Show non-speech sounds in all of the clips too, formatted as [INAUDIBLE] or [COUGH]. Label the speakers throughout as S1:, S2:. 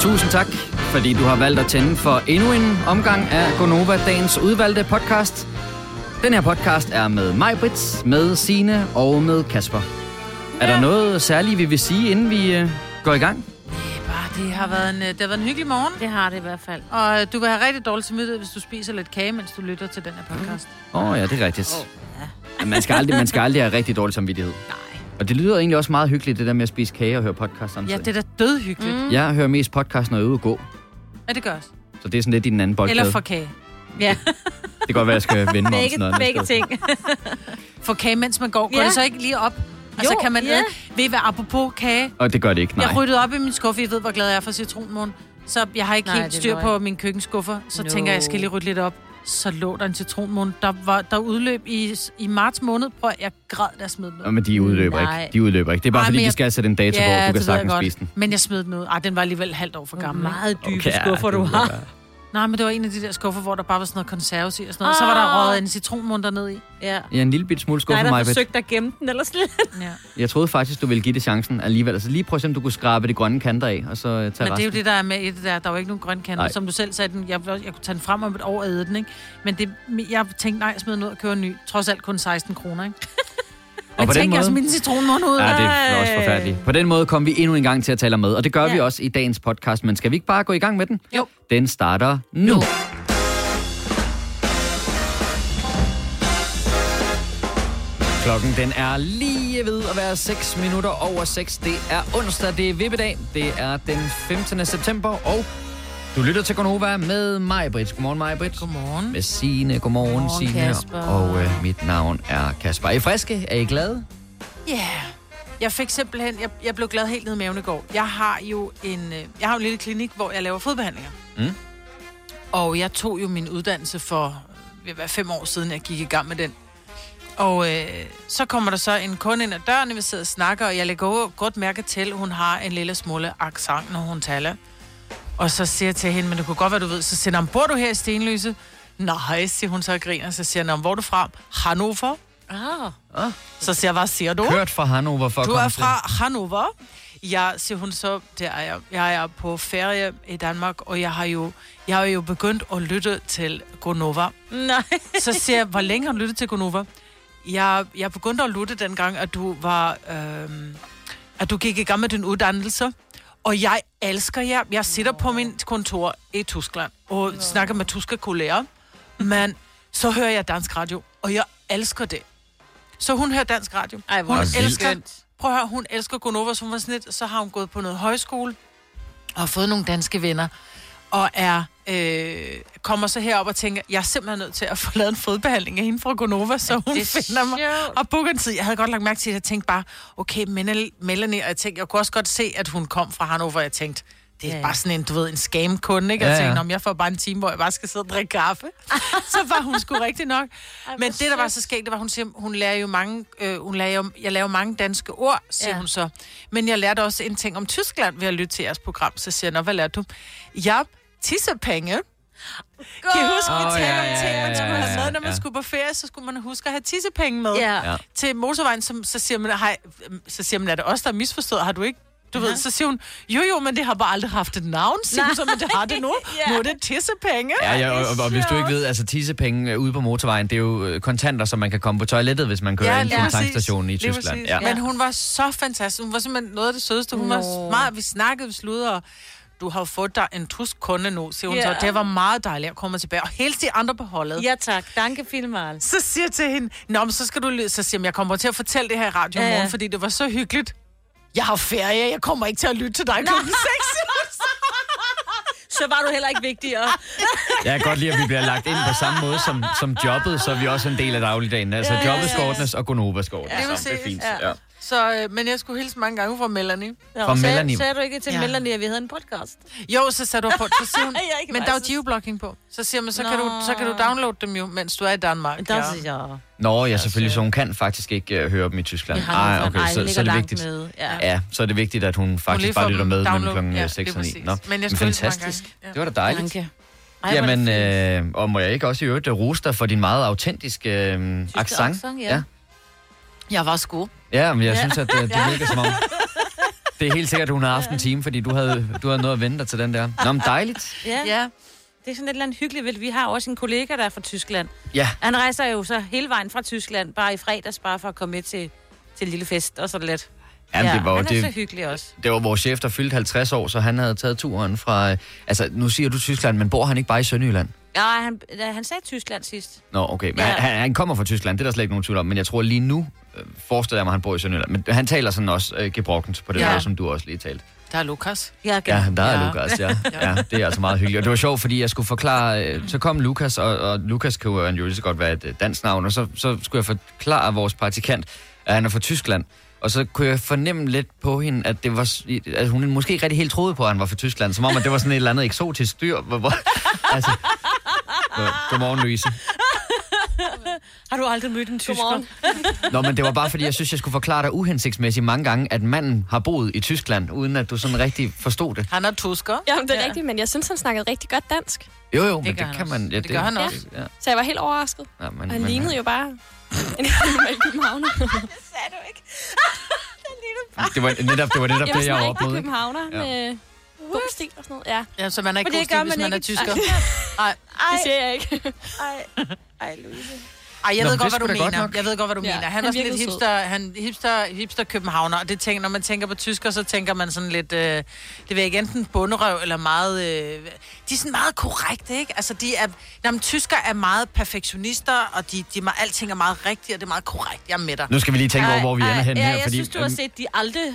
S1: Tusind tak, fordi du har valgt at tænde for endnu en omgang af Gonova, dagens udvalgte podcast. Den her podcast er med mig, Brits, med Sine og med Kasper. Er der noget særligt, vi vil sige, inden vi øh, går i gang?
S2: Bare, det har, været en, øh, det har været en hyggelig morgen,
S3: Det har det i hvert fald.
S2: og øh, du vil have rigtig dårligt samvittighed, hvis du spiser lidt kage, mens du lytter til den her podcast.
S1: Åh oh, ja, det er rigtigt. Oh, man, skal aldrig, man skal aldrig have rigtig dårlig samvittighed.
S2: Nej.
S1: Og det lyder egentlig også meget hyggeligt, det der med at spise kage og høre podcast
S2: Ja,
S1: samtidig.
S2: det er da dødhyggeligt. Mm.
S1: Jeg hører mest podcast, når jeg er ude at gå.
S2: Ja, det gør også.
S1: Så det er sådan lidt i den anden boldgade.
S2: Eller for kage.
S3: Ja,
S1: Det kan godt være, at jeg skal vende mig om sådan noget.
S3: begge ting. [LAUGHS]
S2: For kage, mens man går. Går
S3: Ja.
S2: det så ikke lige op? Altså,
S3: Jo,
S2: kan man...
S3: ja.
S2: Øh, ved I hvad, apropos kage,
S1: Og det gør det ikke, nej.
S2: jeg ryddede op i min skuffe. Jeg ved, hvor glad jeg er for citronmåne. Så jeg har ikke
S3: Nej,
S2: helt styr på min køkkenskuffer. Så
S3: No.
S2: tænker jeg, jeg skal lige rydde lidt op. Så lå der en citronmåne. Der, var, der udløb i, i marts måned. At- jeg græd, da jeg smed den ud.
S1: Nå, men de udløber
S3: Nej.
S1: ikke. De udløber ikke. Det er bare
S2: Ej,
S1: fordi,
S2: men
S1: de
S2: jeg-
S1: skal sætte en dato på, du kan
S2: jeg
S1: sagtens spise den.
S2: Men jeg smed den ud. Ej, den var alligevel halvt år for gammel. ikke?
S3: Meget dybe
S1: Okay, ja,
S3: skuffer, du har.
S2: Nej, men det var en af de der skuffer, hvor der bare var sådan noget konserves i og sådan noget. Så var der
S3: Ah.
S2: røget en citronmund dernede i.
S3: Ja.
S1: Ja, en lille bit smule
S3: Nej,
S1: skuffe
S3: der forsøgte at gemme den, eller slet.
S2: Ja.
S1: Jeg troede faktisk, du ville give det chancen alligevel. Altså lige prøv at se, om du kunne skrabe de grønne kanter af, og så øh, tage
S2: Men det er jo
S1: resten.
S2: det, der er med i det der. Der er jo ikke nogen grønne kanter.
S1: Nej.
S2: Som du selv sagde, den, jeg, jeg kunne tage den frem om et år og æde den, ikke? Men det, jeg tænkte, nej, jeg smider den ud og køber en ny. Trods alt kun 16 kroner, ikke?
S1: Og på
S2: jeg
S1: den
S2: tænker altså
S1: måde...
S2: min citronmund ud.
S1: Ja, det er også forfærdeligt. På den måde kom vi endnu en gang til at tale med, og det gør
S3: Ja.
S1: vi også i dagens podcast. Men skal vi ikke bare gå i gang med den?
S2: Jo.
S1: Den starter nu.
S2: Nu.
S1: Klokken den er lige ved at være 6 minutter over 6. Det er onsdag, det er vippedag. Det er den 15. september, og du lytter til Gonova med mig, Britt. Godmorgen, mig, Britt.
S2: Godmorgen.
S1: Med Signe. Godmorgen,
S2: Godmorgen,
S1: Signe.
S2: Kasper.
S1: Og øh, mit navn er Kasper. Er I friske? Er I glade?
S2: Ja. Yeah. Jeg fik simpelthen, jeg, jeg blev glad helt ned i maven i går. Jeg har jo en, øh, jeg har en lille klinik, hvor jeg laver fodbehandlinger.
S1: Mm.
S2: Og jeg tog jo min uddannelse for ved at være fem år siden, jeg gik i gang med den. Og øh, så kommer der så en kunde ind ad døren, vi sidder og snakker, og jeg lægger godt mærke til, at hun har en lille smule accent, når hun taler. Og så siger jeg til hende, men det kunne godt være, du ved, så siger hun, bor du her i Stenløse? Nej, siger hun så og griner. Så siger hun, hvor er du fra? Hannover.
S3: Ah.
S2: Så siger jeg, hvad siger du?
S1: Kørt fra Hannover for at
S2: Du er
S1: til-
S2: fra Hannover. Ja, siger hun så, det er jeg. Jeg er på ferie i Danmark, og jeg har jo, jeg har jo begyndt at lytte til Gonova.
S3: Nej.
S2: Så siger jeg, hvor længe har du lyttet til Gonova? Jeg, jeg begyndte at lytte dengang, at du var, øhm, at du gik i gang med din uddannelse. Og jeg elsker jer. Jeg sidder på min kontor i Tyskland og snakker med tyske kolleger. Men så hører jeg dansk radio, og jeg elsker det. Så hun hører dansk radio.
S3: Ej, hvor
S2: hun
S1: vildt.
S2: elsker, prøv at høre, hun elsker Gonova, så hun var sådan lidt, så har hun gået på noget højskole, og har fået nogle danske venner, og er, øh, kommer så herop og tænker, jeg er simpelthen nødt til at få lavet en fodbehandling af hende fra Gonova, så hun
S3: det er
S2: finder mig
S3: sjovt.
S2: og booker en tid. Jeg havde godt lagt mærke til, at jeg tænkte bare, okay, Mel- Melanie, og jeg tænkte, jeg kunne også godt se, at hun kom fra Hannover, og jeg tænkte, det er
S3: Ja,
S2: ja.
S3: ja.
S2: bare sådan en, du ved, en scam-kunde, ikke? Og
S1: Ja,
S2: jeg
S1: ja.
S2: tænkte, om jeg får bare en time, hvor jeg bare skal sidde og drikke kaffe. så var hun sgu rigtig nok. [LAUGHS]
S3: Ej,
S2: Men det, der var så skægt, det var, hun siger, hun lærer jo mange, øh, hun lærer jo, jeg laver mange danske ord, siger
S3: Ja.
S2: ja. hun så. Men jeg lærte også en ting om Tyskland ved at lytte til jeres program. Så siger jeg, nå, hvad lærte du? Ja, tissepenge. Kan I huske, vi
S1: Åh,
S2: talte
S1: ja,
S2: om
S1: ja,
S2: ting, man
S1: ja,
S2: skulle
S1: ja,
S2: have med, når man
S1: ja.
S2: skulle på ferie, så skulle man huske at have tissepenge med
S3: Ja.
S1: Ja.
S2: til motorvejen, som, så siger man, hej, så siger man, er det os, der er misforstået? Har du ikke? Du ved, så siger hun, jo jo, men det har bare aldrig haft et navn, siger hun så, men det har det nu. [LAUGHS]
S3: Ja.
S2: Nu er det tissepenge.
S1: Ja, ja og, og, og hvis du ikke ved, altså tissepenge øh, ude på motorvejen, det er jo øh, kontanter, som man kan komme på toilettet, hvis man kører
S2: Ja,
S1: ind på en tankstation i Tyskland. Ja.
S2: Men hun var så fantastisk. Hun var simpelthen noget af det sødeste. Hun
S3: Nå.
S2: var meget, vi snakkede, vi sludrede, og du har fået dig en tysk kunde nu, siger hun
S3: Ja.
S2: så. Det var meget dejligt at komme tilbage. Og helt de andre på holdet.
S3: Ja, tak. Danke vielmals.
S2: Så siger jeg til hende, Nå, men så skal du lyde. Så siger jeg, jeg kommer til at fortælle det her i radio i
S3: Ja, ja.
S2: morgen, fordi det var så hyggeligt. Jeg har ferie, jeg kommer ikke til at lytte til dig klokken 6. [LAUGHS]
S3: Så var du heller ikke vigtigere. [LAUGHS]
S1: Jeg kan godt lide, at vi bliver lagt ind på samme måde som, som jobbet, så er vi også en del af dagligdagen. Altså
S3: Ja, ja, ja.
S1: jobbet skal ordnes, og Gonova skal ordnes.
S2: Ja,
S1: det er fint.
S3: Ja.
S1: Ja.
S2: Så, øh, men jeg skulle hilse mange gange fra Melanie.
S3: Nå,
S1: Fra
S3: sagde,
S1: Melanie.
S3: Sagde du ikke til
S2: Ja.
S3: Melanie, at vi havde en podcast?
S2: Jo, så satte du på, så siger hun, [LAUGHS] men der er jo geoblocking på. Så siger man, så kan,
S3: Nå.
S2: du, så kan du downloade dem jo, mens du er i Danmark.
S3: Der
S2: ja.
S3: synes jeg...
S1: Nå, ja, selvfølgelig, så hun kan faktisk ikke uh, høre dem i Tyskland.
S3: Jeg har
S1: Ej, okay,
S3: Ej,
S1: så, så er det vigtigt.
S3: Med. Ja.
S1: Ja, så er det vigtigt, at hun faktisk
S2: får
S1: bare lytter med mellem
S2: download.
S1: klokken
S2: Ja,
S1: 6
S2: lige
S1: og 9.
S2: præcis.
S1: Nå,
S2: Men jeg
S1: men
S2: skulle hilse mange
S1: fantastisk.
S2: gange. Ja.
S1: Det var da dejligt.
S3: Danke. Ej,
S1: Jamen, øh, og må jeg ikke også i øvrigt øh, rose dig for din meget autentiske øh, accent?
S3: accent, ja.
S2: Jeg var sgu.
S1: Ja, men jeg
S3: Ja.
S1: synes, at det, det virker som om... Det er helt sikkert, at hun har haft en time, fordi du havde, du havde noget at vente dig til den der. Nå, men dejligt.
S3: Ja.
S2: Ja.
S3: Det er sådan et eller andet hyggeligt. vel? Vi har også en kollega, der er fra Tyskland.
S1: Ja,
S3: Han rejser jo så hele vejen fra Tyskland, bare i fredags, bare for at komme med til, til en lille fest og så lidt.
S1: Jamen, det var
S3: han er
S1: det-
S3: så hyggelig også.
S1: det var vores chef, der fyldte 50 år, så han havde taget turen fra... Altså, nu siger du Tyskland, men bor han ikke bare i Sønderjylland?
S3: Ja, han, han sagde Tyskland sidst.
S1: Nå, okay. Men
S3: Ja.
S1: han, han kommer fra Tyskland, det er der slet ikke nogen tvivl om. Men jeg tror lige nu, øh, forestiller jeg mig, at han bor i Sønderjylland. Men han taler sådan også øh, gebrokkent på det
S2: Ja.
S1: måde, som du også lige talte.
S2: Der er Lukas.
S3: Ja,
S1: Ja, der er
S2: Ja.
S1: Lukas, ja. [LAUGHS] ja. Det er altså meget hyggeligt. Og det var sjovt, fordi jeg skulle forklare... øh, Så kom Lukas, og, og Lukas kan jo jo lige så godt være et øh, dansk navn, og så, så skulle jeg forklare vores praktikant, at han er fra Tyskland. Og så kunne jeg fornemme lidt på hende, at, det var, at hun måske ikke rigtig helt troede på, at han var fra Tyskland. Som om, at det var sådan et eller andet eksotisk dyr. Hvor, hvor, [LAUGHS] altså, Godmorgen, Louise.
S3: Har du aldrig mødt en tysker?
S1: Nå, men det var bare, fordi jeg synes, jeg skulle forklare dig uhensigtsmæssigt mange gange, at manden har boet i Tyskland, uden at du sådan rigtig forstod det.
S2: Han er tusker.
S4: Jamen, det er
S2: Ja.
S4: rigtigt, men jeg synes, han snakkede rigtig godt dansk.
S1: Jo, jo, men
S2: gør
S1: det, kan
S2: også.
S1: man... Ja,
S2: Det gør han også.
S1: Ja,
S4: Så jeg var helt overrasket.
S1: ja, men,
S4: Og han
S1: men-
S4: lignede jo bare en normal københavner. [LAUGHS]
S3: sagde du ikke. [LAUGHS]
S1: Det var netop det, var netop
S4: Jeg
S1: det jeg opnået. ikke?
S4: københavner
S1: Ja.
S4: med god stil og sådan noget. Ja,
S2: Ja, så man er ikke god
S3: det
S2: stil,
S3: gør
S2: hvis
S3: man
S2: man er
S3: ikke.
S2: tysker. [LAUGHS]
S3: Ej.
S4: det siger jeg ikke.
S3: Ej, ej, Louise.
S2: Ej, jeg
S1: Nå,
S2: ved godt, hvad du
S1: er
S2: mener. Jeg ved godt, hvad du
S4: Ja,
S2: mener. Han,
S4: han
S2: er sådan lidt
S4: sød.
S2: hipster, han, hipster, hipster københavner, og det tænker, når man tænker på tysker, så tænker man sådan lidt, øh, det vil ikke enten bunderøv eller meget, øh, de er sådan meget korrekte, ikke? Altså, de er, jamen, tysker er meget perfektionister, og de, de, alting er meget rigtigt, og det er meget korrekt. Jeg er med dig.
S1: Nu skal vi lige tænke over, hvor vi ender hen
S3: ja,
S1: her.
S3: jeg
S1: fordi,
S3: synes, du har
S1: øhm,
S3: set de aldrig.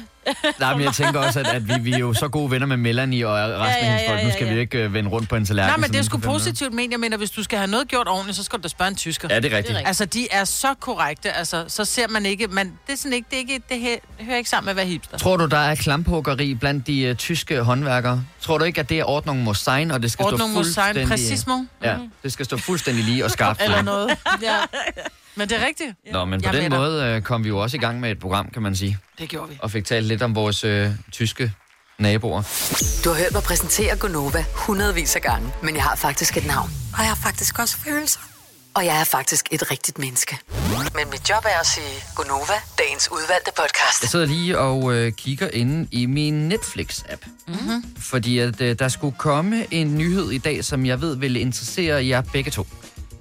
S1: Nej, men jeg tænker også, at, at vi, vi er jo så gode venner med Melanie og resten
S3: Ja,
S1: af
S3: ja,
S1: hendes folk.
S3: ja,
S1: Nu
S3: ja,
S1: skal
S3: ja.
S1: vi ikke uh, vende rundt på en tallerken.
S2: Nej, men det er sgu
S1: af.
S2: positivt ment. Jeg mener, hvis du skal have noget gjort ordentligt, så skal du da spørge en tysker.
S1: Ja, det er rigtigt.
S2: Altså, de er så korrekte. Altså, så ser man ikke... Man, det er sådan ikke... Det, er ikke, det, her, hører ikke sammen med være hipster.
S1: Tror du, der er klamphuggeri blandt de uh, tyske håndværkere? Tror du ikke, at det er Ordnung muss sein, og det skal
S2: Ordnung
S1: stå
S2: muss sein,
S1: fuldstændig...
S2: præcismo.
S1: Ja, det skal stå fuldstændig lige og skarpt.
S2: Eller noget. [LAUGHS] Ja. Men det er rigtigt.
S1: Nå, men på
S2: Jeg
S1: den måde uh, kom vi jo også i gang med et program, kan man sige.
S2: Det gjorde vi.
S1: Og fik talt lidt om vores uh, tyske naboer.
S5: Du har hørt mig præsentere Gonova hundredvis af gange, men jeg har faktisk et navn. Og jeg har faktisk også følelser. Og jeg er faktisk et rigtigt menneske. Men mit job er at sige Gonova, dagens udvalgte podcast.
S1: Jeg sidder lige og øh, kigger inde i min Netflix-app. Mm-hmm. Fordi at, øh, der skulle komme en nyhed i dag, som jeg ved vil interessere jer begge to.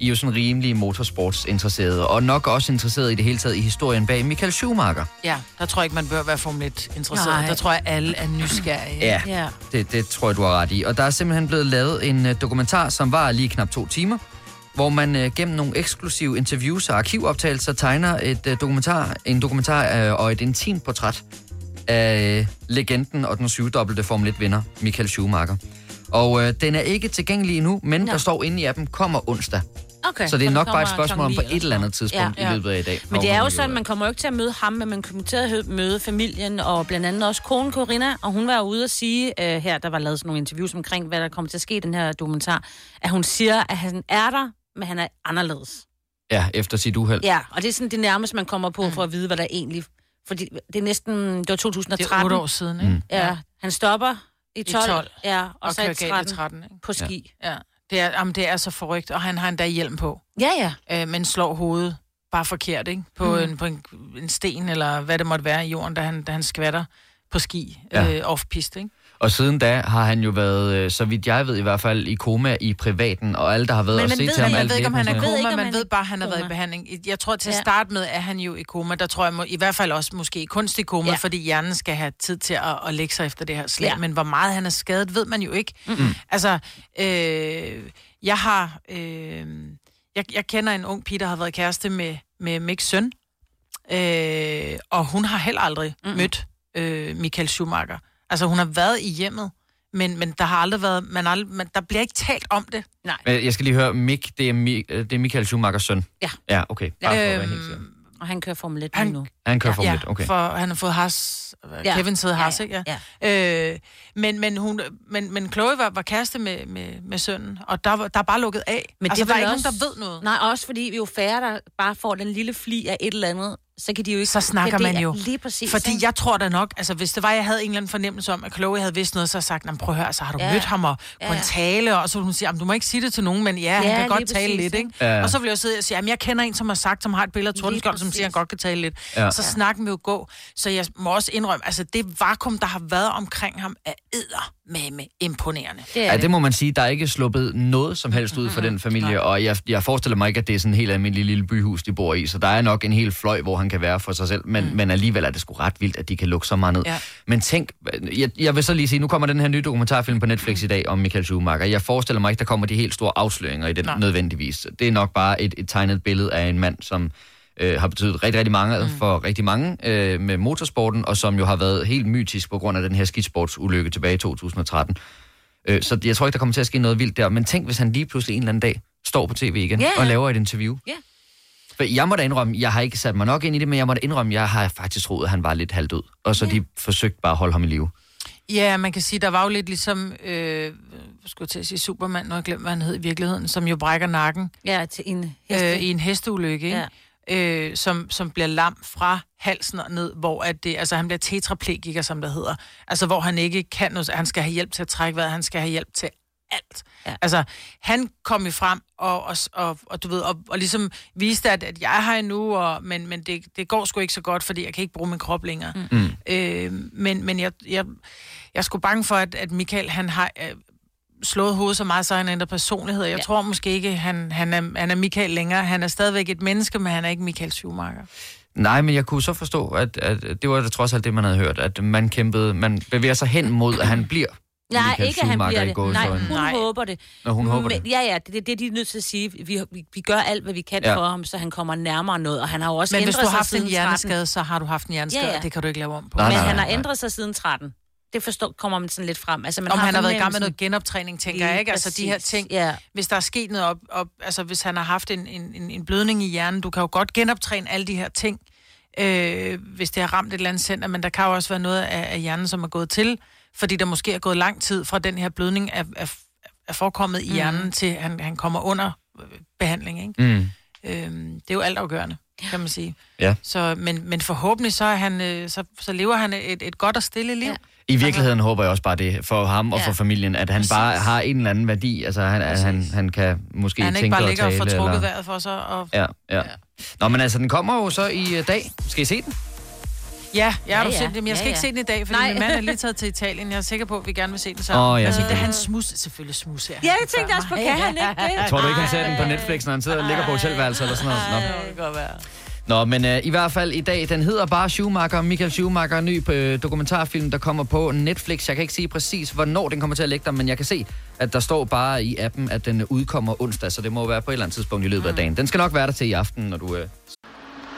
S1: I er jo sådan rimelig motorsportsinteresserede, og nok også interesseret i det hele taget i historien bag Michael Schumacher.
S2: Ja, der tror jeg ikke, man bør være Formel 1 interesseret.
S3: Nej.
S2: Der tror jeg, alle er nysgerrige.
S1: Ja,
S3: Ja.
S1: det, det tror jeg, du har ret i. Og der er simpelthen blevet lavet en øh, dokumentar, som var lige knap to timer, hvor man øh, gennem nogle eksklusive interviews og arkivoptagelser tegner et øh, dokumentar, en dokumentar øh, og et intimt portræt af øh, legenden og den syvdobbelte Formel 1-vinder, Michael Schumacher. Og øh, den er ikke tilgængelig endnu, men
S3: Nå.
S1: der står inde i appen, kommer onsdag.
S3: Okay,
S1: Så det er nok bare et spørgsmål om på et eller andet tidspunkt
S3: noget.
S1: i løbet af i dag.
S3: Men det er jo sådan, man kommer jo ikke til at møde ham, men man kommer til at møde familien, og blandt andet også konen Corinna, og hun var ude at sige, uh, her der var lavet sådan nogle interviews omkring, hvad der kommer til at ske i den her dokumentar, at hun siger, at han er der, men han er anderledes.
S1: Ja, efter sit uheld.
S3: Ja, og det er sådan det nærmeste, man kommer på for at vide, hvad der egentlig... Fordi det er næsten... Det var 2013.
S2: Det er otte år siden, ikke?
S1: Mm.
S3: Ja, han stopper i 12.
S2: 12.
S3: Ja, og,
S2: Og
S3: så i
S2: kører galt
S3: 13,
S2: i 13, ikke?
S3: på ski.
S2: Ja. Det er, jamen, det er så forrygt, og han har endda hjelm på,
S3: Ja, ja.
S2: øh, men slår hovedet bare forkert, ikke? På, mm. en, på en, en sten, eller hvad det måtte være i jorden, da han, da han skvatter på ski,
S1: Ja.
S2: øh, off-pist, ikke?
S1: Og siden da har han jo været, øh, så vidt jeg ved i hvert fald, i koma i privaten, og alle, der har været
S3: Men
S1: og
S3: man
S1: set til ham,
S2: Men
S1: alt
S2: ved ikke, om han er koma, man ved bare, at han har været i behandling. Jeg tror til at
S3: Ja.
S2: starte med, er han jo i koma. Der tror jeg må, i hvert fald også måske i kunstig koma,
S3: Ja.
S2: fordi hjernen skal have tid til at, at lægge sig efter det her slag.
S3: Ja.
S2: Men hvor meget han er skadet, ved man jo ikke. Mm-hmm. Altså, øh, jeg har... Øh, jeg, jeg kender en ung pige, der har været kæreste med, med Micks søn. Øh, og hun har heller aldrig mm. mødt øh, Michael Schumacher. Altså, hun har været i hjemmet, men, men der har aldrig været... Man aldrig, man, der bliver ikke talt om det.
S3: Nej.
S1: Men Jeg skal lige høre, Mick, det er, Mi- øh, det er Michael Schumachers søn?
S3: Ja.
S1: Ja, okay. Bare for at være helt
S2: Øhm,
S1: sikker.
S3: Og han kører Formel 1
S2: Han-
S3: nu.
S1: Han kører
S3: ja,
S1: Formel
S2: ja,
S1: 1, okay.
S2: for han har fået has.
S3: Ja.
S2: Ja. Kevin sidder has,
S3: Ja,
S2: ikke?
S3: ja.
S2: Ja. Øh, men, men, hun, men, men Chloe var, var kæreste med, med, med sønnen, og der, var, der er bare lukket af.
S3: Men
S2: altså,
S3: det
S2: der
S3: er
S2: ikke
S3: også-
S2: nogen, der ved noget.
S3: Nej, også fordi vi jo færre, der bare får den lille fli af et eller andet, så kan de jo ikke...
S2: så snakker
S3: ja,
S2: man jo.
S3: Lige præcis.
S2: Fordi
S3: ikke?
S2: jeg tror da nok, altså hvis det var, jeg havde en eller anden fornemmelse om, at Chloe havde vidst noget, så havde jeg sagt, "Nå, men prøv at høre, så har du
S3: Ja.
S2: ja. mødt ham og på
S3: Ja.
S2: en tale, og så ville hun sige, "Jamen, du må ikke sige det til nogen, men ja, han
S3: Ja,
S2: kan godt
S3: lige
S2: tale
S3: præcis,
S2: lidt,
S3: ikke?
S1: Ja.
S2: Og så vil jeg jo sidde og sige, jeg kender en, som har sagt, som har et billede af Tordenskjold, som
S3: præcis.
S2: siger, han godt kan tale lidt.
S1: Ja.
S2: Ja. Så snakken vil jo gå. Så jeg må også indrømme, altså det vakuum, der har været omkring ham, er æder med, med imponerende.
S3: det
S1: Ja,
S3: det.
S1: det må man sige. Der er ikke sluppet noget som helst ud for den familie, og jeg, jeg forestiller mig ikke, at det er sådan en helt almindelig lille byhus, de bor i, så der er nok en hel fløj, hvor han kan være for sig selv, men, mm. men alligevel er det sgu ret vildt, at de kan lukke så meget ned.
S2: Ja.
S1: Men tænk, jeg, jeg vil så lige sige, nu kommer den her nye dokumentarfilm på Netflix i dag om Michael Schumacher. Jeg forestiller mig ikke, der kommer de helt store afsløringer i den
S2: Nej.
S1: nødvendigvis. Det er nok bare et, et tegnet billede af en mand, som øh, har betydet rigtig, rigtig mange mm. for rigtig mange øh, med motorsporten, og som jo har været helt mytisk på grund af den her skisportsulykke tilbage i 2013. Øh, så jeg tror ikke, der kommer til at ske noget vildt der. Men tænk, hvis han lige pludselig en eller anden dag står på tv igen
S3: ja.
S1: og laver et interview.
S3: Ja.
S1: For jeg må da indrømme, jeg har ikke sat mig nok ind i det, men jeg må da indrømme, jeg har faktisk troet, at han var lidt halvdød. Og så ja. de forsøgte bare at holde ham i live.
S2: Ja, man kan sige, der var jo lidt ligesom, øh, hvad skulle jeg til at sige, Superman, har jeg glemt, hvad han hed i virkeligheden, som jo brækker nakken
S3: Ja, til en heste.
S2: øh, i en hesteulykke, ikke? Ja. Øh, som, som bliver lam fra halsen og ned, hvor at det, altså han bliver tetraplegiker, som der hedder. Altså hvor han ikke kan noget, han skal have hjælp til at trække vejret, han skal have hjælp til alt.
S3: Ja.
S2: Altså, han kom jo frem og, og, og, og du ved, og, og ligesom viste, at, at jeg er her endnu, og, men, men det, det går sgu ikke så godt, fordi jeg kan ikke bruge min krop længere. Mm. Øh, men men jeg, jeg, jeg er sgu bange for, at, at Michael, han har øh, slået hovedet så meget, så han ændrer personlighed. Jeg
S3: Ja.
S2: tror måske ikke, han, han, er, han er Michael længere. Han er stadigvæk et menneske, men han er ikke Michael Schumacher.
S1: Nej, men jeg kunne så forstå, at, at det var da trods alt det, man havde hørt, at man kæmpede, man bevæger sig hen mod, at han bliver
S3: Nej,
S1: Michael
S3: ikke at han bliver
S1: i
S3: det. Nej, hun
S2: Nej.
S3: håber det.
S1: Når hun håber
S3: Men,
S1: det.
S3: Ja, ja, det er det, de er nødt til at sige. Vi, vi, vi gør alt, hvad vi kan
S1: Ja.
S3: for ham, så han kommer nærmere noget. Og han har jo også
S2: Men
S3: ændret
S2: hvis du har
S3: sig
S2: haft en
S3: siden 13.
S2: hjerneskade, så har du haft en hjerneskade,
S3: Ja,
S2: ja,
S3: ja.
S2: ja. det kan du ikke lave om på.
S1: Nej,
S3: Men
S1: nej,
S3: han har
S1: nej.
S3: ændret sig siden 13. Det forstår, kommer man sådan lidt frem. Altså, man
S2: Om han har været i gang med noget genoptræning, tænker jeg, ikke? Altså de her
S3: Præcis,
S2: ting.
S3: Ja.
S2: Hvis der er sket noget op, op altså hvis han har haft en, en, en, en blødning i hjernen, du kan jo godt genoptræne alle de her ting, øh, hvis det har ramt et eller andet center, men der kan jo også være noget af, af hjernen, som er gået til, fordi der måske er gået lang tid fra den her blødning er, er, er forekommet i hjernen, til han, han kommer under øh, behandling, ikke?
S1: Mm.
S2: Øhm, det er jo altafgørende, kan man sige.
S1: Ja.
S2: Så, men, men forhåbentlig så, er han, øh, så, så lever han et, et godt og stille liv.
S3: Ja.
S2: Ja.
S1: I virkeligheden håber jeg også bare det for ham og
S3: Ja.
S1: for familien, at han
S3: Præcis.
S1: bare har en eller anden værdi. Altså, han, at han, han kan måske
S2: Han ikke
S1: tænke
S2: bare
S1: og
S2: ligger og
S1: tale.
S2: får trukket
S1: eller...
S2: vejret for sig. Og...
S1: Ja, ja. Nå, men altså, den kommer jo så i uh, dag. Skal I se den?
S2: Ja, jeg har
S3: Ja,
S2: ja,
S3: ja.
S2: set den. Men jeg skal
S3: Ja,
S2: ikke
S3: ja.
S2: se den i dag, fordi
S3: Nej.
S2: min mand er lige taget til [LAUGHS] Italien. Jeg er sikker på, at vi gerne vil se den sammen.
S1: Åh, ja,
S2: altså, det er
S1: selvfølgelig.
S2: hans smus. Selvfølgelig smus her.
S3: Ja, det tænkte jeg også på. Kan han ikke det?
S1: Tror du ikke, han ser den på Netflix, når han sidder og ligger på hotelværelset eller sådan noget? Nå.
S2: Det kan godt være.
S1: Nå, men øh, i hvert fald i dag, den hedder bare Schumacher, Michael Schumacher, en ny øh, dokumentarfilm, der kommer på Netflix. Jeg kan ikke sige præcis, hvornår den kommer til at ligge der, men jeg kan se, at der står bare i appen, at den udkommer onsdag, så det må være på et eller andet tidspunkt i løbet af dagen. Den skal nok være der til i aften, når du... Øh...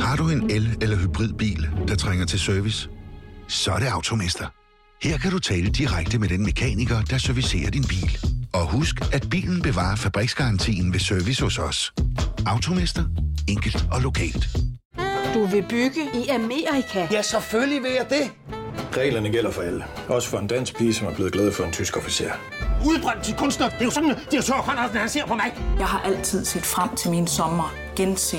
S6: Har du en el- eller hybridbil, der trænger til service? Så er det Automester. Her kan du tale direkte med den mekaniker, der servicerer din bil. Og husk, at bilen bevarer fabriksgarantien ved service hos os. Automester. Enkelt og lokalt.
S7: Du vil bygge i Amerika?
S8: Ja, selvfølgelig vil jeg det. Reglerne gælder for alle. Også for en dansk pige, som er blevet glad for en tysk officer.
S7: Udbrændt til kunstner. Det er jo sådan, at de har tørt, han ser på mig. Jeg har altid set frem til min sommer. Gense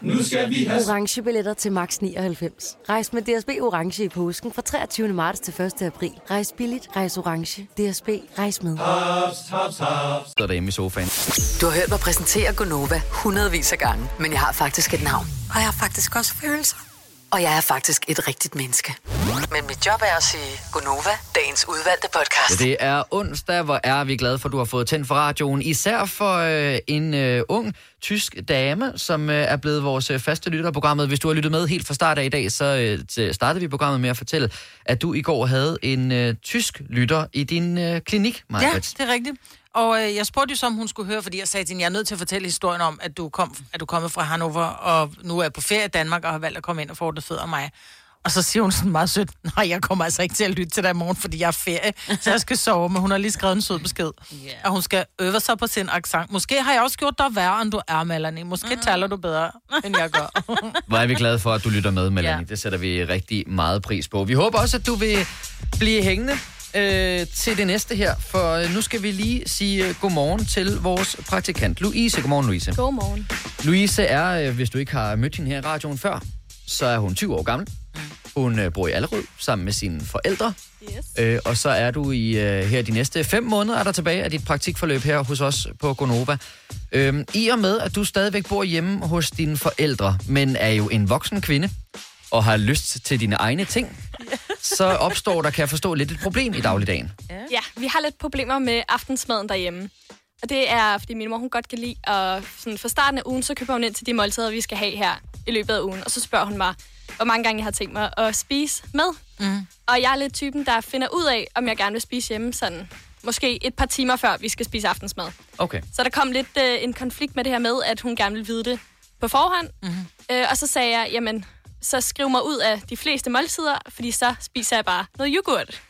S9: Nu skal vi have...
S10: Orange billetter til max 99. Rejs med DSB Orange i påsken fra 23. marts til 1. april. Rejs billigt, rejs orange. DSB, rejs med.
S9: Haps.
S1: sidder derhjemme i sofaen.
S5: Du har hørt mig præsentere Gonova hundredvis af gange, men jeg har faktisk et navn. Og jeg har faktisk også følelser. Og jeg er faktisk et rigtigt menneske. Men mit job er at sige Gonova, dagens udvalgte podcast.
S1: Det er onsdag, hvor er vi glade for, at du har fået tændt for radioen. Især for øh, en øh, ung tysk dame, som øh, er blevet vores øh, faste lytter af programmet. Hvis du har lyttet med helt fra start af i dag, så øh, startede vi programmet med at fortælle, at du i går havde en øh, tysk lytter i din øh, klinik,
S2: Ja,
S1: Maja.
S2: det er rigtigt. Og øh, jeg spurgte jo så, om hun skulle høre, fordi jeg sagde til hende, jeg er nødt til at fortælle historien om, at du, kom, at du er kommet fra Hannover, og nu er på ferie i Danmark, og har valgt at komme ind og få det fed af mig. Og så siger hun sådan meget sødt, nej, jeg kommer altså ikke til at lytte til dig i morgen, fordi jeg er ferie, så jeg skal sove. Men hun har lige skrevet en sød besked, yeah. og hun skal øve sig på sin accent. Måske har jeg også gjort dig værre, end du er, Melanie. Måske mm. taler du bedre, end jeg gør. [LAUGHS]
S1: Hvor er vi glade for, at du lytter med, Melanie.
S2: Ja.
S1: Det sætter vi rigtig meget pris på. Vi håber også, at du vil blive hængende øh, til det næste her, for øh, nu skal vi lige sige øh, godmorgen til vores praktikant, Louise. Godmorgen, Louise.
S4: Godmorgen.
S1: Louise er, øh, hvis du ikke har mødt hende her i radioen før, så er hun 20 år gammel. Hun øh, bor i Allerød sammen med sine forældre.
S4: Yes.
S1: Øh, og så er du i øh, her de næste fem måneder er der tilbage af dit praktikforløb her hos os på Gonova. Øhm, I og med, at du stadigvæk bor hjemme hos dine forældre, men er jo en voksen kvinde og har lyst til dine egne ting, så opstår der, kan jeg forstå, lidt et problem i dagligdagen.
S4: Ja, vi har lidt problemer med aftensmaden derhjemme. Og det er, fordi min mor hun godt kan lide, at sådan fra starten af ugen, så køber hun ind til de måltider, vi skal have her i løbet af ugen. Og så spørger hun mig, hvor mange gange jeg har tænkt mig at spise med.
S2: Mm.
S4: Og jeg er lidt typen, der finder ud af, om jeg gerne vil spise hjemme sådan måske et par timer før vi skal spise aftensmad.
S1: Okay.
S4: Så der kom lidt øh, en konflikt med det her med, at hun gerne ville vide det på forhånd.
S2: Mm-hmm.
S4: Øh, og så sagde jeg, jamen, så skriv mig ud af de fleste måltider, fordi så spiser jeg bare noget yoghurt.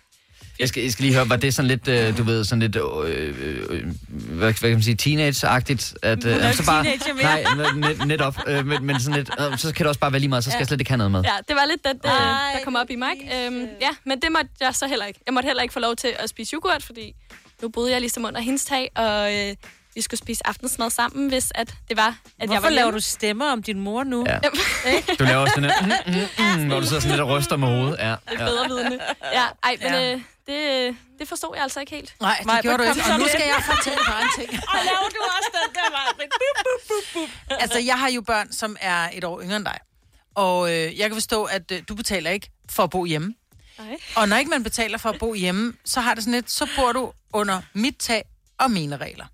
S1: Jeg skal, jeg skal lige høre, var det sådan lidt, øh, du ved, sådan lidt, øh, øh, hvad, hvad kan man sige, teenage-agtigt? At,
S4: er
S1: øh,
S4: teenager mere.
S1: Nej, net, netop, øh, men, men sådan lidt, øh, så kan det også bare være lige meget, så skal
S4: Ja.
S1: jeg slet ikke have noget med.
S4: Ja, det var lidt det, øh, der kom op i mig. Øhm, ja, men det måtte jeg så heller ikke. Jeg måtte heller ikke få lov til at spise yoghurt, fordi nu boede jeg ligesom under hendes tag, og øh, vi skulle spise aftensmad sammen, hvis at det var, at jeg
S3: Hvorfor
S4: var
S3: laver
S4: hjemme.
S3: du stemmer om din mor nu?
S1: Ja. [LAUGHS] Du laver også sådan lidt, mm, mm, mm, når du sidder sådan lidt og ryster med hovedet. Ja,
S4: Det er bedre vidne. Ja, ej, men
S2: Ja.
S4: øh, det, det forstod jeg altså ikke helt.
S2: Nej, det gjorde du ikke. Og nu skal jeg fortælle dig en ting. [LAUGHS]
S3: Og laver du også den der, Maja?
S2: Altså, jeg har jo børn, som er et år yngre end dig. Og øh, jeg kan forstå, at øh, du betaler ikke for at bo hjemme.
S4: Nej.
S2: Og når ikke man betaler for at bo hjemme, så har det sådan lidt, så bor du under mit tag og mine regler.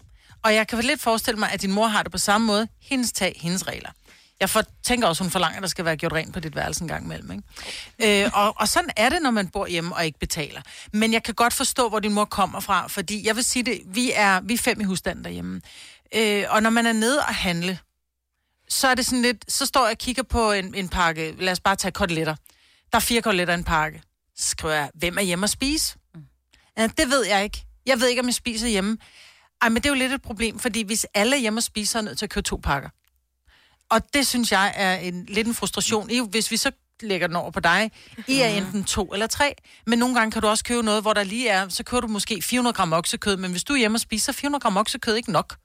S2: Og jeg kan lidt forestille mig, at din mor har det på samme måde. Hendes tag, hendes regler. Jeg for, tænker også, hun forlanger, at der skal være gjort rent på dit værelse en gang imellem. Ikke? Øh, og, og sådan er det, når man bor hjemme og ikke betaler. Men jeg kan godt forstå, hvor din mor kommer fra, fordi jeg vil sige det, vi er, vi er fem i husstanden derhjemme. Øh, og når man er nede og handle, så er det sådan lidt, så står jeg og kigger på en, en pakke, lad os bare tage koteletter. Der er fire koteletter i en pakke. Så skriver jeg, hvem er hjemme at spise? Ja, det ved jeg ikke. Jeg ved ikke, om jeg spiser hjemme. Ej, men det er jo lidt et problem, fordi hvis alle hjemme og spiser, er nødt til at købe to pakker. Og det synes jeg er en, lidt en frustration. I, hvis vi så lægger den over på dig, I er enten to eller tre, men nogle gange kan du også købe noget, hvor der lige er, så køber du måske 400 gram oksekød, men hvis du er hjemme og spiser, så er 400 gram oksekød ikke nok.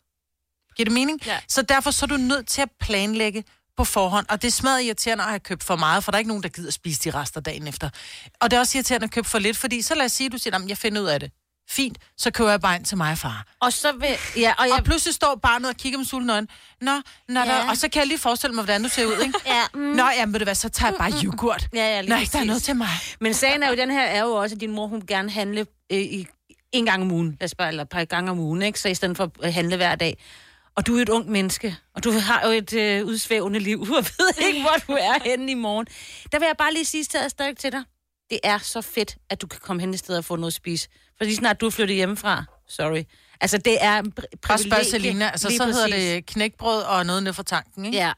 S2: Giver det mening?
S4: Ja.
S2: Så derfor så er du nødt til at planlægge på forhånd, og det er smadret irriterende at have købt for meget, for der er ikke nogen, der gider spise de rester dagen efter. Og det er også irriterende at købe for lidt, fordi så lad os sige, at du siger, "Jamen, jeg finder ud af det. Fint, så køber jeg bare ind til mig og far.
S3: Og så vil... Ja, og jeg...
S2: Og pludselig står barnet og kigger med sulten øjne. Nå, nå
S3: Ja.
S2: der, og så kan jeg lige forestille mig, hvordan du ser ud, ikke? [LAUGHS]
S3: Ja, mm.
S2: Nå, jamen, ved du hvad, så tager jeg bare yoghurt.
S3: Ja, ja, lige
S2: Nej, der er noget til mig.
S3: Men sagen er jo, den her er jo også, at din mor, hun gerne handle øh, i, en gang om ugen, lad os bare, eller et par gange om ugen, ikke? Så i stedet for at handle hver dag. Og du er et ung menneske, og du har jo et øh, udsvævende liv, [LAUGHS] og ved ikke, hvor du er henne i morgen. Der vil jeg bare lige sige stadig, til dig. Det er så fedt, at du kan komme hen i stedet og få noget at spise. For lige snart du er flyttet hjemmefra, sorry. Altså, det er en privilegie.
S2: spørg Selina, altså så hedder
S3: præcis.
S2: det knækbrød og noget ned fra tanken, ikke?
S3: Ja.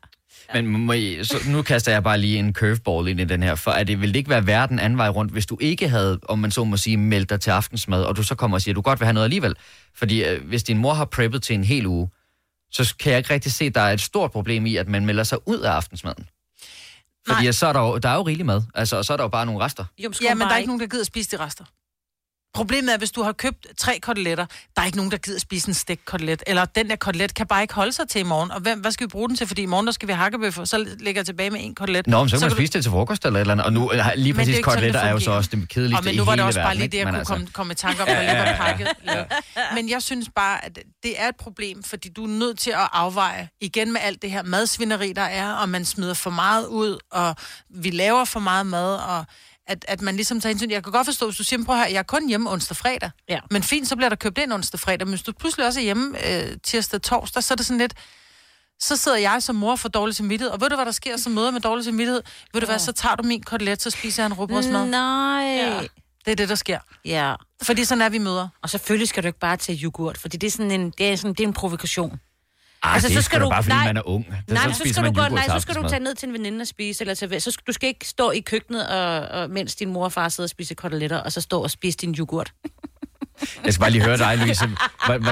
S1: Men må I, så nu kaster jeg bare lige en curveball ind i den her, for at det ville ikke være værre den anden vej rundt, hvis du ikke havde, om man så må sige, meldt dig til aftensmad, og du så kommer og siger, at du godt vil have noget alligevel. Fordi øh, hvis din mor har preppet til en hel uge, så kan jeg ikke rigtig se, at der er et stort problem i, at man melder sig ud af aftensmaden. Fordi
S2: Nej.
S1: så er der, jo, der er jo rigelig mad, altså, og så er der jo bare nogle rester.
S3: Jo,
S2: Ja, men der er ikke nogen, der gider spise de rester. Problemet er, hvis du har købt tre koteletter, der er ikke nogen, der gider spise en stegt kotelet. Eller den der kotelet kan bare ikke holde sig til i morgen. Og hvem, hvad skal vi bruge den til? Fordi i morgen, der skal vi have hakkebøffer, så ligger jeg tilbage med en kotelet.
S1: Nå, men så kan man
S2: du-
S1: spise det til frokost eller et eller andet. Og nu, lige
S2: er
S1: præcis
S2: sådan,
S1: koteletter er jo så også det kedeligste
S2: Og men nu var det også bare lige det, jeg kunne
S1: altså-
S2: komme, komme i tanke om,
S1: Ja,
S2: ja, pakket.
S1: Ja.
S2: Men jeg synes bare, at det er et problem, fordi du er nødt til at afveje igen med alt det her madsvineri, der er, og man smider for meget ud, og vi laver for meget mad, og at, at man ligesom tager hensyn. Jeg kan godt forstå, hvis du siger, prøv at høre, jeg er kun hjemme onsdag fredag.
S3: Ja.
S2: Men fint, så bliver der købt ind onsdag fredag. Men hvis du pludselig også er hjemme øh, tirsdag torsdag, så er det sådan lidt, så sidder jeg som mor for dårlig samvittighed. Og ved du, hvad der sker som møder med dårlig samvittighed? Ved du hvad, så tager du min kotelet, så spiser jeg en rugbrødsmad.
S3: Nej.
S2: Ja. Det er det, der sker.
S3: Ja.
S2: Fordi sådan er vi møder.
S3: Og selvfølgelig skal du ikke bare tage yoghurt, fordi det er sådan en, det er sådan, det er en provokation.
S1: Ej, altså, det så skal du bare, fordi man er ung. Det,
S3: nej,
S1: så
S3: så, skal du godt, nej, så skal du tage ned til en veninde og spise, eller til, så skal, du skal ikke stå i køkkenet, og, og, mens din mor og far sidder og spiser koteletter, og så stå og spise din yoghurt.
S1: Jeg skal bare lige høre dig, Louise.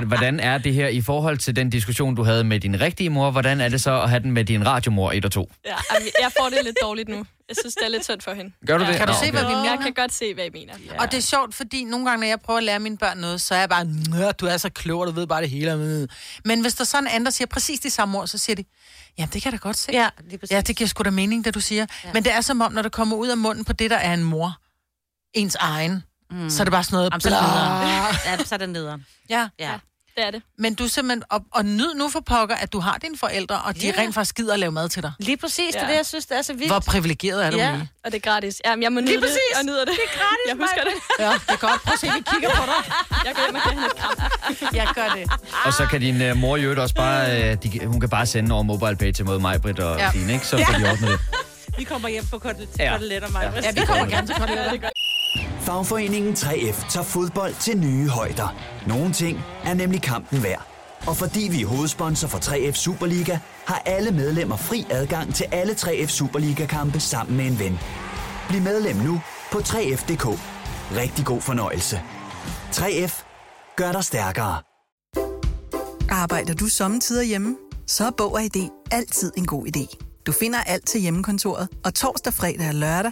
S1: Hvordan er det her i forhold til den diskussion, du havde med din rigtige mor? Hvordan er det så at have den med din radiomor 1 og 2?
S4: Ja, jeg får det lidt dårligt nu. Jeg synes, det er lidt synd for hende.
S1: Gør du det?
S2: Kan du
S1: Nå,
S2: se, hvad vi mener?
S4: Jeg kan godt se, hvad I mener.
S2: Ja. Og det er sjovt, fordi nogle gange, når jeg prøver at lære mine børn noget, så er jeg bare, "Nå, du er så klog, og du ved bare det hele. Men hvis der så er en anden, der siger præcis de samme ord, så siger de, ja, det kan jeg da godt se.
S3: Ja,
S2: ja det giver sgu da mening, det du siger. Ja. Men det er som om, når det kommer ud af munden på det, der er en mor, ens egen, mm. så er det bare sådan noget,
S3: Jamen, så er det. Ja, så er det nederen. [LAUGHS]
S2: Ja.
S3: Ja.
S4: Det er det.
S2: Men du er simpelthen, og, og nyd nu for pokker, at du har dine forældre, og de
S3: Ja.
S2: rent faktisk gider at lave mad til dig.
S3: Lige præcis, det er
S4: Ja.
S3: det, jeg synes, det er så vildt.
S2: Hvor privilegeret er du
S3: Ja.
S2: lige?
S4: Og det er gratis. Jamen, jeg må nyde
S3: Lige
S4: det.
S3: præcis.
S4: Jeg nyder det.
S3: Det er gratis,
S4: Jeg husker
S3: Maja.
S4: det.
S2: Ja, det er godt. Prøv at se, vi kigger på dig. [LAUGHS]
S4: Jeg hende et kram. [LAUGHS]
S2: Jeg gør det.
S1: Og så kan din uh, mor i øvrigt også bare... Uh, de, hun kan bare sende over MobilePay til mod mig, Britt og
S2: Ja.
S1: ja. Fine, ikke? Så får de ordnet det.
S3: Vi kommer hjem på kotel-
S1: Ja.
S3: koteletter, mig.
S2: Ja, vi kommer gerne til koteletter.
S11: Fagforeningen 3F tager fodbold til nye højder. Nogle ting er nemlig kampen værd. Og fordi vi er hovedsponsor for 3F Superliga, har alle medlemmer fri adgang til alle 3F Superliga-kampe sammen med en ven. Bliv medlem nu på 3F.dk. Rigtig god fornøjelse. 3F gør dig stærkere.
S12: Arbejder du sommetider hjemme? Så er Bog og ID altid en god idé. Du finder alt til hjemmekontoret, og torsdag, fredag og lørdag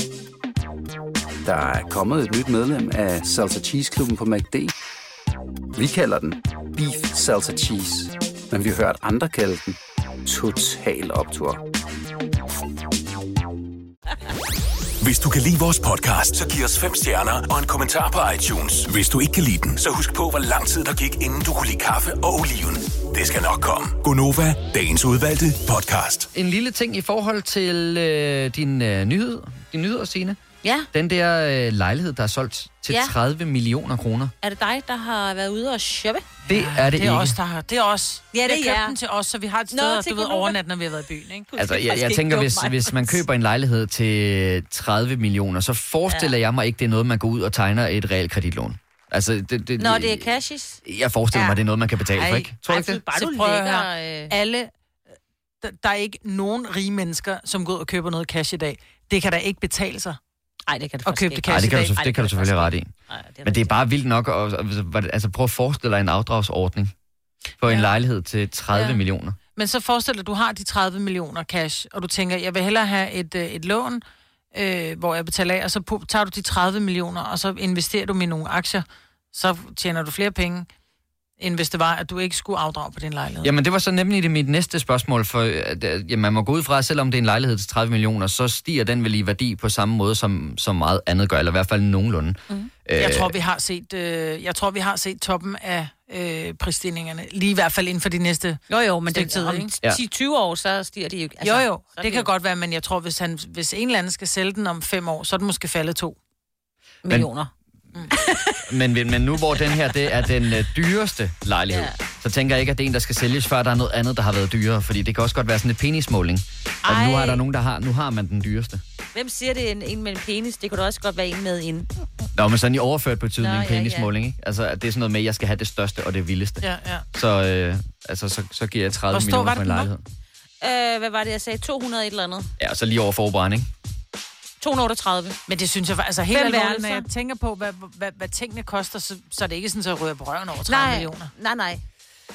S13: Der er kommet et nyt medlem af Salsa Cheese Klubben på MACD. Vi kalder den Beef Salsa Cheese, men vi har hørt andre kalde den Total Optor.
S14: Hvis du kan lide vores podcast, så giv os fem stjerner og en kommentar på iTunes. Hvis du ikke kan lide den, så husk på, hvor lang tid der gik, inden du kunne lide kaffe og oliven. Det skal nok komme. Gonova, dagens udvalgte podcast.
S1: En lille ting i forhold til øh, din øh, nyhed, din nyheder, Signe.
S3: Ja,
S1: Den der øh, lejlighed, der er solgt til
S3: Ja.
S1: 30 millioner kroner.
S3: er det dig, der har været ude og shoppe?
S1: Det er det,
S2: Det er
S1: ikke.
S2: os, der har. Det er os.
S3: Ja, det er
S2: den til os, så vi har et sted,
S3: Nå, til
S2: du ved, overnat, når vi har været i byen, ikke?
S1: Altså, jeg, jeg
S3: ikke
S1: tænker, hvis, hvis man køber en lejlighed til 30 millioner, så forestiller ja. jeg mig ikke, det er noget, man går ud og tegner et realkreditlån. Altså, det, det,
S3: Når det er cashes?
S1: Jeg forestiller
S2: Ja.
S1: mig, det er noget, man kan betale for, ikke? Tror
S3: Ej,
S1: ikke det?
S3: Bare
S2: Så
S3: du
S2: prøv at høre.
S3: Øh...
S2: Alle, der, der er ikke nogen rige mennesker, som går ud og køber noget cash i dag. Det kan da ikke betale sig.
S3: Ej, det kan det
S2: Og
S3: faktisk
S2: købe det
S3: ikke.
S2: cash
S1: Nej, det kan, du, det kan du selvfølgelig ret i.
S3: Ej, det
S1: Men det er bare vildt nok. at- at- Altså, prøv at forestille dig en afdragsordning på en
S2: Ja.
S1: lejlighed til 30
S2: Ja.
S1: millioner.
S2: Men så forestil dig, at du har de 30 millioner cash, og du tænker, jeg vil hellere have et, øh, et lån, øh, hvor jeg betaler af, og så tager du de 30 millioner, og så investerer du dem i nogle aktier, så tjener du flere penge, end hvis det var, at du ikke skulle afdrage på din lejlighed.
S1: Jamen, det var så nemlig det mit næste spørgsmål, for at, øh, ja, man må gå ud fra, at selvom det er en lejlighed til 30 millioner, så stiger den vel i værdi på samme måde, som, som meget andet gør, eller i hvert fald nogenlunde.
S2: Mm.
S1: Øh,
S2: Jeg tror, vi har set, øh, jeg tror, vi har set toppen af øh, prisstigningerne. Lige i hvert fald inden for de næste
S3: Jo, jo, men det,
S2: tid,
S3: om
S2: ikke?
S3: 10-20 år, så stiger de jo ikke.
S2: Altså, jo, jo, det kan
S3: jo
S2: godt være, men jeg tror, hvis, han, hvis en eller anden skal sælge den om fem år, så er det måske faldet to.
S3: Millioner.
S1: Men, men nu hvor den her det er den øh, dyreste lejlighed, ja. så tænker jeg ikke, at det er en, der skal sælges, før der er noget andet, der har været dyrere. Fordi det kan også godt være sådan et penismåling. Og nu er der nogen, der har, nu har man den dyreste.
S3: Hvem siger det en, en med en penis? Det kunne da også godt være en med en.
S1: Nå, men sådan i overført betydning,
S3: Nå,
S1: en
S3: ja, ja.
S1: penismåling, ikke? Altså, at det er sådan noget med, at jeg skal have det største og det vildeste.
S2: Ja, ja.
S1: Så, øh, altså, så, så giver jeg 30
S2: Hvor stor
S1: millioner for en lejlighed.
S3: Øh, hvad var det, jeg sagde? 200 et eller andet.
S1: Ja, og så lige over forbrænding.
S3: 238.
S2: Men det synes jeg, altså helt alvorligt, når jeg tænker på, hvad, hvad, hvad tingene koster, så, så er det ikke sådan, at jeg på røven over 30
S3: Nej,
S2: millioner.
S3: nej, nej.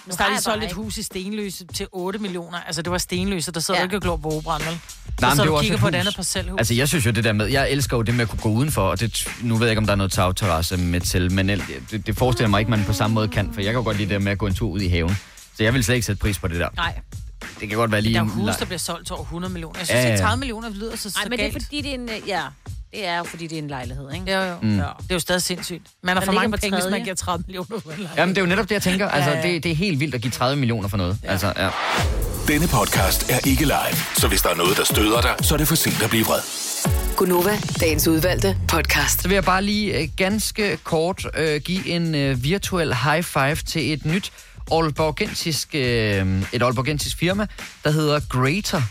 S2: Hvis der er lige solgt et hus i Stenløse til 8 millioner, altså det var Stenløse, der sidder
S3: Ja.
S2: ikke og glor på operan, vel? Nej, så
S1: det også
S2: kigger
S1: et
S2: på et
S1: hus.
S2: andet parcelhus.
S1: Altså, jeg synes jo det der med, jeg elsker jo det med at kunne gå udenfor, og det, nu ved jeg ikke, om der er noget tagterrasse med til, men det, det forestiller mig ikke, man på samme måde kan, for jeg kan jo godt lide det med at gå en tur ud i haven. Så jeg vil slet ikke sætte pris på det der.
S2: Nej.
S1: Det kan godt være lige
S2: Der er hus, der bliver solgt til over 100 millioner. Jeg
S1: Ja,
S2: synes,
S1: ja.
S2: at 30 millioner lyder så, så
S3: Nej, men det er fordi, det er en... øh, Ja, det er jo fordi, det er en lejlighed, ikke?
S2: Jo, jo.
S1: Mm.
S2: Ja. Det er jo stadig sindssygt. Man har for mange penge, hvis man giver 30 millioner for en lejlighed.
S1: Jamen, det er jo netop det, jeg tænker. Altså,
S2: Ja, ja.
S1: det, det er helt vildt at give 30 millioner for noget. Ja. Altså, ja.
S14: Denne podcast er ikke live, så hvis der er noget, der støder dig, så er det for sent at blive vred.
S5: Gunova, dagens udvalgte podcast.
S1: Så vil jeg bare lige øh, ganske kort øh, give en øh, virtuel high five til et nyt Aalborgensisk, øh, et Aalborgensisk firma, der hedder Greater.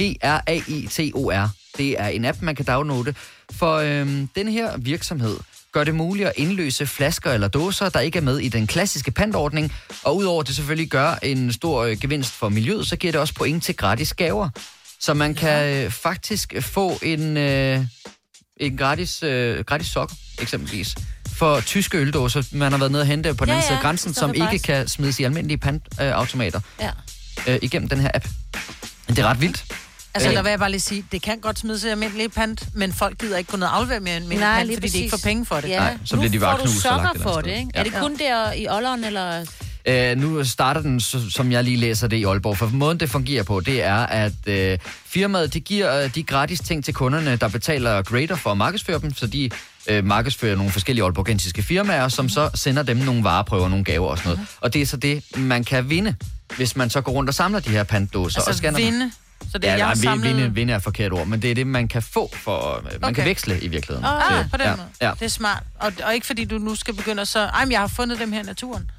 S1: G-R-A-I-T-O-R. Det er en app, man kan downloade. For øh, den her virksomhed gør det muligt at indløse flasker eller dåser, der ikke er med i den klassiske pantordning. Og udover det selvfølgelig gør en stor øh, gevinst for miljøet, så giver det også point til gratis gaver. Så man kan øh, faktisk få en, øh, en gratis, øh, gratis sokker, eksempelvis, for tyske øldåser, man har været nede og hente på den
S3: Ja,
S1: anden side af grænsen, som ikke
S3: faktisk.
S1: kan smides i almindelige pantautomater
S3: Ja.
S1: øh, igennem den her app. Det er ret vildt.
S2: Altså,
S1: Øh,
S2: der vil jeg bare lige sige, det kan godt smide sig i almindelige pant, men folk gider ikke gå ned og aflevere mere end
S3: Nej,
S2: pant, fordi de ikke
S3: præcis.
S2: får penge for det.
S3: Ja.
S1: Nej, så
S3: nu
S1: bliver de bare
S3: får
S1: knust
S3: du
S1: og lagt
S3: for det, ikke?
S1: Ja.
S3: Er det kun der i Olleren, eller...
S1: Øh, nu starter den, som jeg lige læser det i Aalborg. For måden, det fungerer på, det er, at øh, firmaet de giver øh, de gratis ting til kunderne, der betaler Greater for at markedsføre dem, så de øh, markedsfører nogle forskellige aalborgensiske firmaer, som så sender dem nogle vareprøver, nogle gaver og sådan noget. Og det er så det, man kan vinde, hvis man så går rundt og samler de her pantdåser. og
S2: Altså
S1: scanner dem.
S2: vinde. Så det er,
S1: ja,
S2: jeg
S1: nej,
S2: samlet...
S1: vinde, vinde er et forkert ord, men det er det, man kan få for... øh, Man
S2: Okay.
S1: kan veksle i virkeligheden.
S2: Ah,
S1: til-
S2: på den
S1: ja,
S2: måde.
S1: Ja.
S2: Det er smart. Og, og ikke fordi du nu skal begynde at så... Ej, men jeg har fundet dem her i naturen.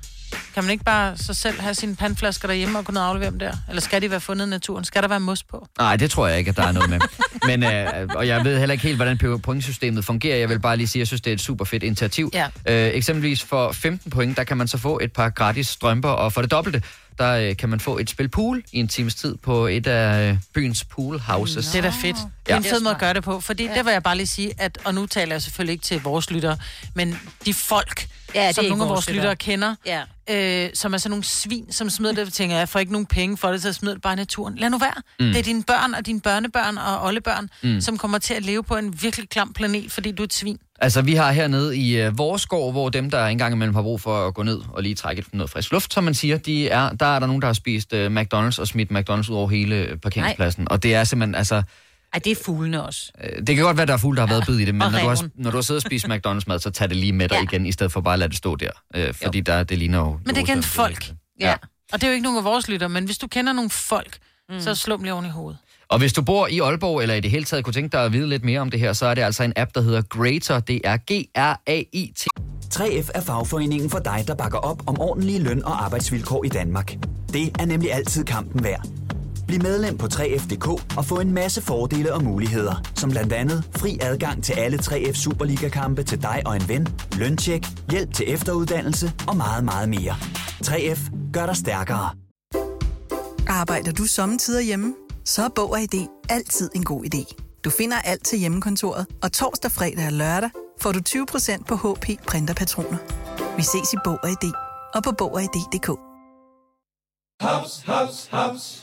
S2: Kan man ikke bare så selv have sine pandflasker derhjemme og gå ned og aflevere dem der? Eller skal de være fundet i naturen? Skal der være mos på?
S1: Nej, det tror jeg ikke, at der er noget med. [LAUGHS] Men, øh, og jeg ved heller ikke helt, hvordan pointsystemet fungerer. Jeg vil bare lige sige, at jeg synes, det er et super fedt initiativ.
S2: Ja.
S1: Øh, eksempelvis for 15 point, der kan man så få et par gratis strømper, og for det dobbelte, der øh, kan man få et spil pool i en times tid på et af øh, byens pool houses.
S2: Det er da fedt. Det
S1: Ja.
S2: er en fed måde at gøre det på. Fordi ja. det vil jeg bare lige sige, at, og nu taler jeg selvfølgelig ikke til vores lyttere, men de folk,
S3: Ja, det
S2: som nogle af
S3: vores
S2: lyttere kender,
S3: Ja.
S2: øh, som er sådan nogle svin, som smider det, tænker jeg får ikke nogen penge for det, så smider det bare i naturen. Lad nu være.
S1: Mm.
S2: Det er dine børn og dine børnebørn og oldebørn,
S1: Mm.
S2: som kommer til at leve på en virkelig klam planet, fordi du er et svin.
S1: Altså, vi har hernede i øh, vores gård, hvor dem, der engang imellem har brug for at gå ned og lige trække noget frisk luft, som man siger, de er, der er der nogen, der har spist øh, McDonald's og smidt McDonald's ud over hele øh, parkeringspladsen. Og det er simpelthen, altså...
S3: Ej, det er fuglene også.
S1: Øh, Det kan godt være, der er fugle, der har været bid i det, men når du, har, når du har siddet og spist [LAUGHS] McDonald's-mad, så tag det lige med dig
S3: Ja.
S1: igen, i stedet for bare at lade det stå der. Øh, fordi der, det ligner jo...
S2: Men det er igen folk.
S1: Ja.
S2: Og det er jo ikke nogen af vores lyttere, men hvis du kender nogle folk, mm. så slå dem lige oven i hovedet.
S1: Og hvis du bor i Aalborg, eller i det hele taget kunne tænke dig at vide lidt mere om det her, så er det altså en app, der hedder Greater. Det er G-R-A-I-T.
S11: 3F er fagforeningen for dig, der bakker op om ordentlige løn- og arbejdsvilkår i Danmark. Det er nemlig altid kampen værd. Bliv medlem på 3F.dk og få en masse fordele og muligheder, som blandt andet fri adgang til alle 3F Superliga-kampe til dig og en ven, løntjek, hjælp til efteruddannelse og meget, meget mere. 3F gør dig stærkere.
S12: Arbejder du sommetider hjemme? Så er Bog og ID altid en god idé. Du finder alt til hjemmekontoret, og torsdag, fredag og lørdag får du 20% på HP printerpatroner. Vi ses i Bog og ID og på Bog og ID.dk.
S9: Haps, haps, haps.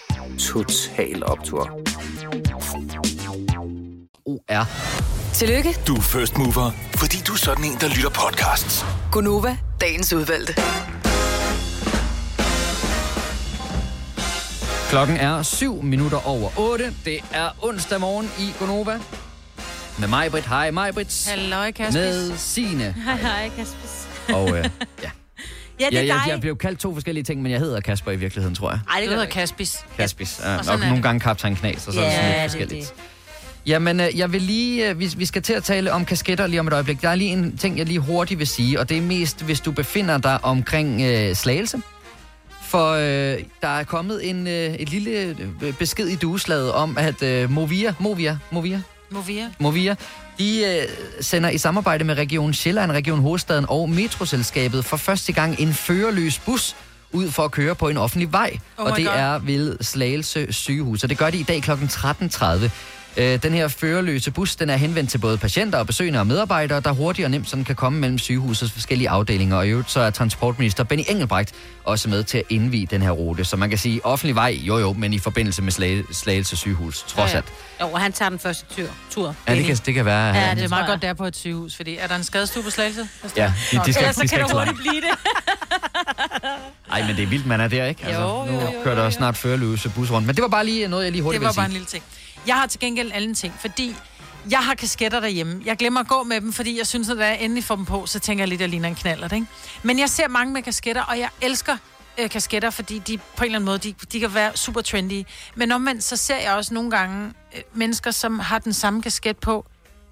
S13: Total Optor.
S1: O-R.
S5: Tillykke,
S14: Du er first mover, fordi du er sådan en, der lytter podcasts.
S5: Gunova, dagens udvalgte.
S1: Klokken er 7 minutter over 8. Det er onsdag morgen i Gonova. Med mig, Britt. Hej, mig, Britt.
S2: Halløj, Kaspis.
S1: Med Signe.
S3: Hej, hej, Kaspis.
S1: Og øh, ja.
S3: Ja, det
S1: jeg,
S3: er
S1: jeg, jeg
S3: dig.
S1: blev kaldt to forskellige ting, men jeg hedder Kasper i virkeligheden, tror jeg.
S3: Ej, det
S2: hedder. Kaspis.
S1: Kaspis. Ja,
S2: Og
S1: og nogle gange kaptajn Knas, og så er det
S3: Ja,
S1: sådan lidt
S3: er
S1: forskelligt.
S3: det.
S1: Jamen, øh, jeg vil lige, øh, vi, vi skal til at tale om kasketter lige om et øjeblik. Der er lige en ting, jeg lige hurtigt vil sige, og det er mest, hvis du befinder dig omkring øh, Slagelse. For øh, der er kommet en øh, et lille øh, besked i dueslaget om, at øh, Movia, Movia, Movia,
S2: Movia.
S1: Movia, de øh, sender i samarbejde med Region Sjælland, Region Hovedstaden og Metroselskabet for første gang en førerløs bus ud for at køre på en offentlig vej.
S2: Oh
S1: og det
S2: God.
S1: er ved Slagelse sygehus. Og det gør de i dag kl. 13.30. Øh, den her førerløse bus, den er henvendt til både patienter og besøgende og medarbejdere, der hurtigt og nemt sådan kan komme mellem sygehusets forskellige afdelinger. Og i øvrigt så er transportminister Benny Engelbrecht også med til at indvige den her rute. Så man kan sige offentlig vej, jo jo, men i forbindelse med Slage, Slagelse sygehus, trods alt.
S3: Jo, og han tager den første tur. tur.
S1: Ja, det kan, det kan være.
S2: Ja,
S1: at-
S2: det er meget godt, der på et sygehus, fordi er der en skadestue på Slagelse?
S1: Ja, de, de skal,
S3: Ellers så
S1: de
S3: kan
S1: skal så langt.
S3: hurtigt blive det.
S1: Ej, men det er vildt, man er der, ikke? Altså,
S2: Jo, jo,
S1: nu
S2: jo, jo,
S1: kører der
S2: jo.
S1: snart førerløse bus rundt. Men det var bare lige noget, jeg lige hurtigt
S2: Det var bare en lille ting. Jeg har til gengæld en anden ting, fordi jeg har kasketter derhjemme. Jeg glemmer at gå med dem, fordi jeg synes, at da jeg endelig får dem på, så tænker jeg lidt, at jeg ligner en knaller, ikke? Men jeg ser mange med kasketter, og jeg elsker øh, kasketter, fordi de på en eller anden måde, de, de kan være super trendy. Men omvendt, så ser jeg også nogle gange øh, mennesker, som har den samme kasket på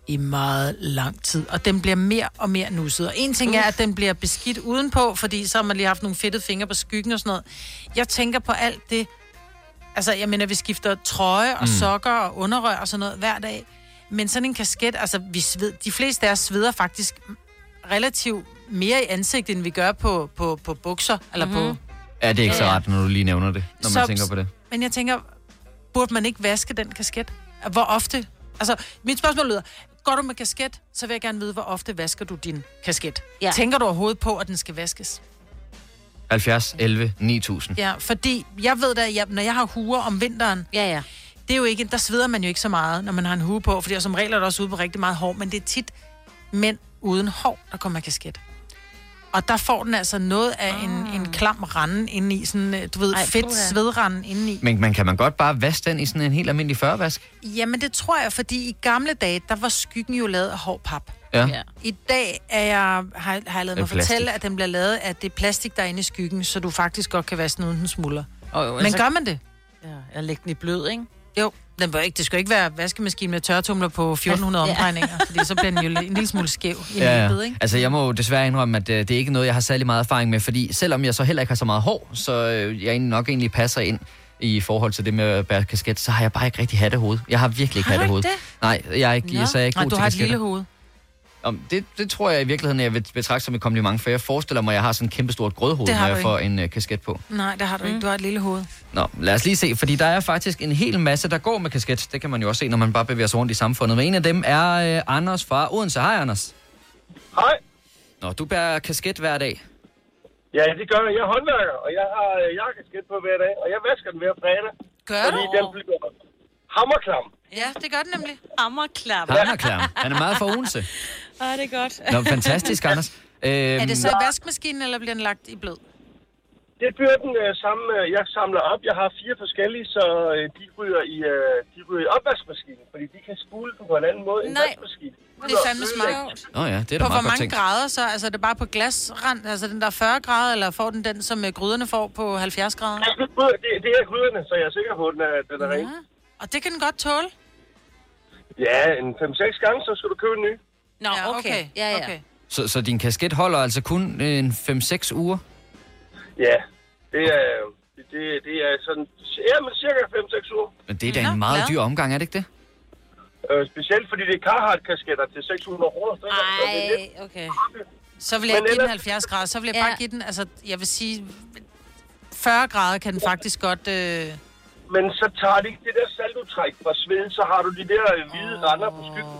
S2: i meget lang tid, og den bliver mere og mere nusset. Og en ting er, at den bliver beskidt udenpå, fordi så har man lige haft nogle fedtede fingre på skyggen og sådan noget. Jeg tænker på alt det, Altså, jeg mener, vi skifter trøje og
S1: Mm.
S2: sokker og underrør og sådan noget hver dag. Men sådan en kasket, altså, vi sved, de fleste af os sveder faktisk relativt mere i ansigtet, end vi gør på, på, på bukser, eller mm-hmm. på...
S1: Ja, det er ikke så rart, når du lige nævner det, når man
S2: Så-
S1: tænker på det.
S2: Men jeg tænker, burde man ikke vaske den kasket? Hvor ofte? Altså, mit spørgsmål lyder, går du med kasket, så vil jeg gerne vide, hvor ofte vasker du din kasket?
S3: Ja.
S2: Tænker du overhovedet på, at den skal vaskes?
S1: 70, 11, 9000.
S2: Ja, fordi jeg ved da, jeg, når jeg har huer om vinteren,
S3: ja, ja.
S2: det er jo ikke, der sveder man jo ikke så meget, når man har en hue på, fordi som regel er der også ude på rigtig meget hår, men det er tit mænd uden hår, der kommer kasket. Og der får den altså noget af en, en klam rande indeni, sådan, øh, du ved,
S3: Ej,
S2: Ej, fedt
S3: puha.
S2: svedranden indeni.
S1: Men man kan man godt bare vaske den i sådan en helt almindelig førvask?
S2: Jamen det tror jeg, fordi i gamle dage, der var skyggen jo lavet af hård pap.
S1: Ja.
S3: Ja.
S2: I dag er jeg, har, har jeg lavet mig fortælle, at den bliver lavet af det plastik, der er inde i skyggen, så du faktisk godt kan vaske den uden den smuldrer.
S3: Og jo,
S2: Men
S3: altså-
S2: gør man det?
S3: Ja, jeg lægger den i blød, ikke?
S2: Jo, den bør ikke, det skal jo ikke være vaskemaskine med tørretumler på 1400
S3: Ja.
S2: omdrejninger, [LAUGHS] fordi så bliver den jo en lille smule skæv i
S1: Ja,
S2: løbet,
S1: ja.
S2: ikke?
S1: Altså, jeg må jo desværre indrømme, at øh, det er ikke noget, jeg har særlig meget erfaring med, fordi selvom jeg så heller ikke har så meget hår, så øh, jeg nok egentlig passer ind i forhold til det med at bære kasket, så har jeg bare ikke rigtig hattehoved. Jeg har virkelig ikke
S2: Har du
S1: hattehoved.
S2: ikke
S1: Nej, jeg er ikke,
S2: Nå.
S1: så er jeg ikke
S2: Nej,
S1: god
S2: du
S1: til
S2: har et
S1: kasketter.
S2: lille hoved.
S1: Om, det, det tror jeg i virkeligheden, jeg vil betragte som et kompliment, for jeg forestiller mig, at jeg har sådan et kæmpestort grødhoved,
S2: har
S1: når jeg
S2: ikke.
S1: får en øh, kasket på.
S2: Nej, det har du ikke. Du har et lille hoved.
S1: Nå, lad os lige se, fordi der er faktisk en hel masse, der går med kasket. Det kan man jo også se, når man bare bevæger sig rundt i samfundet. Men en af dem er øh, Anders fra Odense. Hej, Anders.
S15: Hej.
S1: Nå, du bærer kasket hver dag.
S15: Ja, det gør jeg. Jeg er håndværker, og jeg har øh, jakkesket på hver dag, og jeg vasker den hver fredag.
S2: Gør
S15: fordi
S2: du?
S15: den bliver hammerklam.
S2: Ja, det gør den nemlig.
S3: Hammerklam.
S1: Han er klar. Han er meget fra Odense. [LAUGHS]
S3: Ah, det er godt.
S1: Nå, fantastisk, [LAUGHS] Anders. Øhm,
S2: Er det så i vaskemaskinen, eller bliver den lagt i blød?
S15: Det bliver den øh, samme, øh, jeg samler op. Jeg har fire forskellige, så øh, de, ryger i, øh, de ryger i opvaskemaskinen, fordi de kan spule på en anden måde end
S2: Nej.
S15: vaskemaskinen.
S2: Det er fandme smart.
S1: Nå ja, det er da
S2: På hvor
S1: meget godt
S2: mange
S1: tænkt.
S2: grader så? Altså er det bare på glasrand? Altså den der er 40 grader, eller får den den, som øh, gryderne får på 70 grader?
S15: Det, det er gryderne, så jeg er sikker på, at den er, den er ren.
S2: Og det kan den godt tåle?
S15: Ja, en 5-6 gange, så skal du købe en ny.
S3: Nå,
S2: Ja, okay.
S3: Ja, ja.
S2: Okay.
S1: Så, så din kasket holder altså kun øh, en 5-6 uger?
S15: Ja, det er, det, det er sådan, ja, men cirka 5-6 uger.
S1: Men det er da en meget dyr omgang, er det ikke det?
S15: Øh, specielt fordi det er Carhartt-kasketter til 600 kroner. stykker, så det er lidt-
S3: Ej, okay.
S2: Så vil jeg
S15: Men
S2: give den
S15: ellers-
S2: 70 grader. Så vil jeg
S3: Ja.
S2: bare give den, altså jeg vil sige, 40 grader kan den faktisk godt... Øh...
S15: Men så tager det ikke det der saltudtræk fra sveden, så har du de der hvide render på skyggen.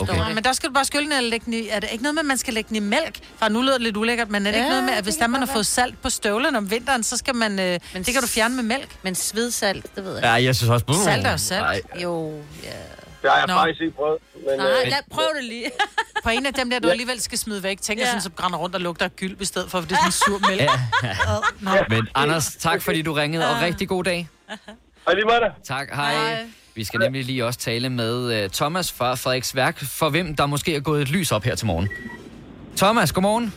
S2: Okay. Nå, men der skal du bare skylde den eller lægge den i... Er det ikke noget med, at man skal lægge den i mælk? For nu lyder det lidt ulækkert, men er det ja,
S3: Ja,
S2: ikke noget med, at
S3: det
S2: hvis der man har fået salt på støvlen om vinteren, så skal man... Øh,
S3: Men
S2: det kan du fjerne med mælk.
S3: Men svedsalt, det ved jeg
S1: Ja, jeg synes også...
S2: Salt er jo salt.
S1: Nej.
S3: Jo, ja.
S15: Det har jeg
S2: Nå.
S15: faktisk ikke prøvet. Men,
S3: Nej,
S15: øh,
S3: lad, prøv det lige. [LAUGHS]
S2: På en af dem der, du alligevel skal smide væk. Tænk, ja.
S3: Ja.
S2: sådan, så brænder rundt og lugter af gyld, i stedet for, at det er sådan sur mælk. [LAUGHS] Nå.
S1: Men Anders, tak fordi du ringede, og rigtig god dag. [LAUGHS]
S15: Hej lige med dig.
S1: Tak, hej. Vi skal nemlig lige også tale med uh, Thomas fra Frederiks Værk, for hvem der måske er gået et lys op her til morgen. Thomas, godmorgen.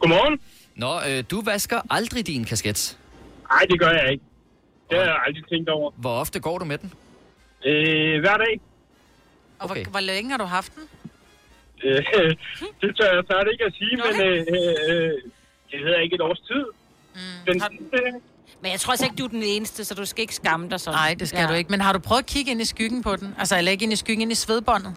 S15: Godmorgen.
S1: Nå, øh, du vasker aldrig din kasket.
S15: Nej, det gør jeg ikke. Det har jeg aldrig tænkt over.
S1: Hvor ofte går du med den?
S15: Øh, hver dag.
S2: Og
S1: Okay.
S2: hvor, hvor længe har du haft den?
S15: Øh, [LAUGHS] det tør jeg det ikke at sige, men øh, øh, øh, det hedder ikke et års tid.
S2: Mm.
S3: Men jeg tror altså ikke, du er den eneste, så du skal ikke skamme dig sådan.
S2: Nej, det skal ja. du ikke. Men har du prøvet at kigge ind i skyggen på den? Altså, eller ikke ind i skyggen, ind i svedbåndet?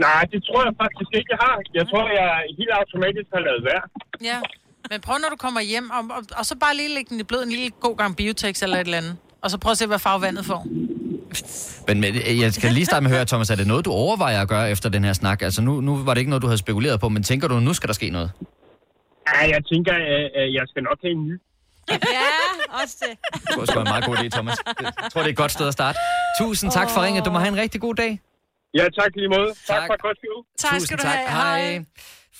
S15: Nej, det tror jeg faktisk ikke, jeg har. Jeg tror, jeg helt automatisk har lavet værd.
S2: Ja. Men prøv, når du kommer hjem, og, og, og så bare lige lægge den i blød en lille god gang biotex eller et eller andet. Og så prøv at se, hvad farve vandet får.
S1: Men, men øh, jeg skal lige starte med at høre, Thomas, er det noget, du overvejer at gøre efter den her snak? Altså nu, nu var det ikke noget, du havde spekuleret på, men tænker du, nu skal der ske noget?
S15: Ja, jeg tænker, at at jeg skal nok have en ny.
S3: Ja, også det.
S1: Det var sgu en meget god idé, Thomas. Jeg tror, det er et godt sted at starte. Tusind tak for ringet. Du må have en rigtig god dag.
S15: Ja, tak lige måde. Tak,
S1: Tak.
S15: for et godt show.
S1: Tusind tak. Hej.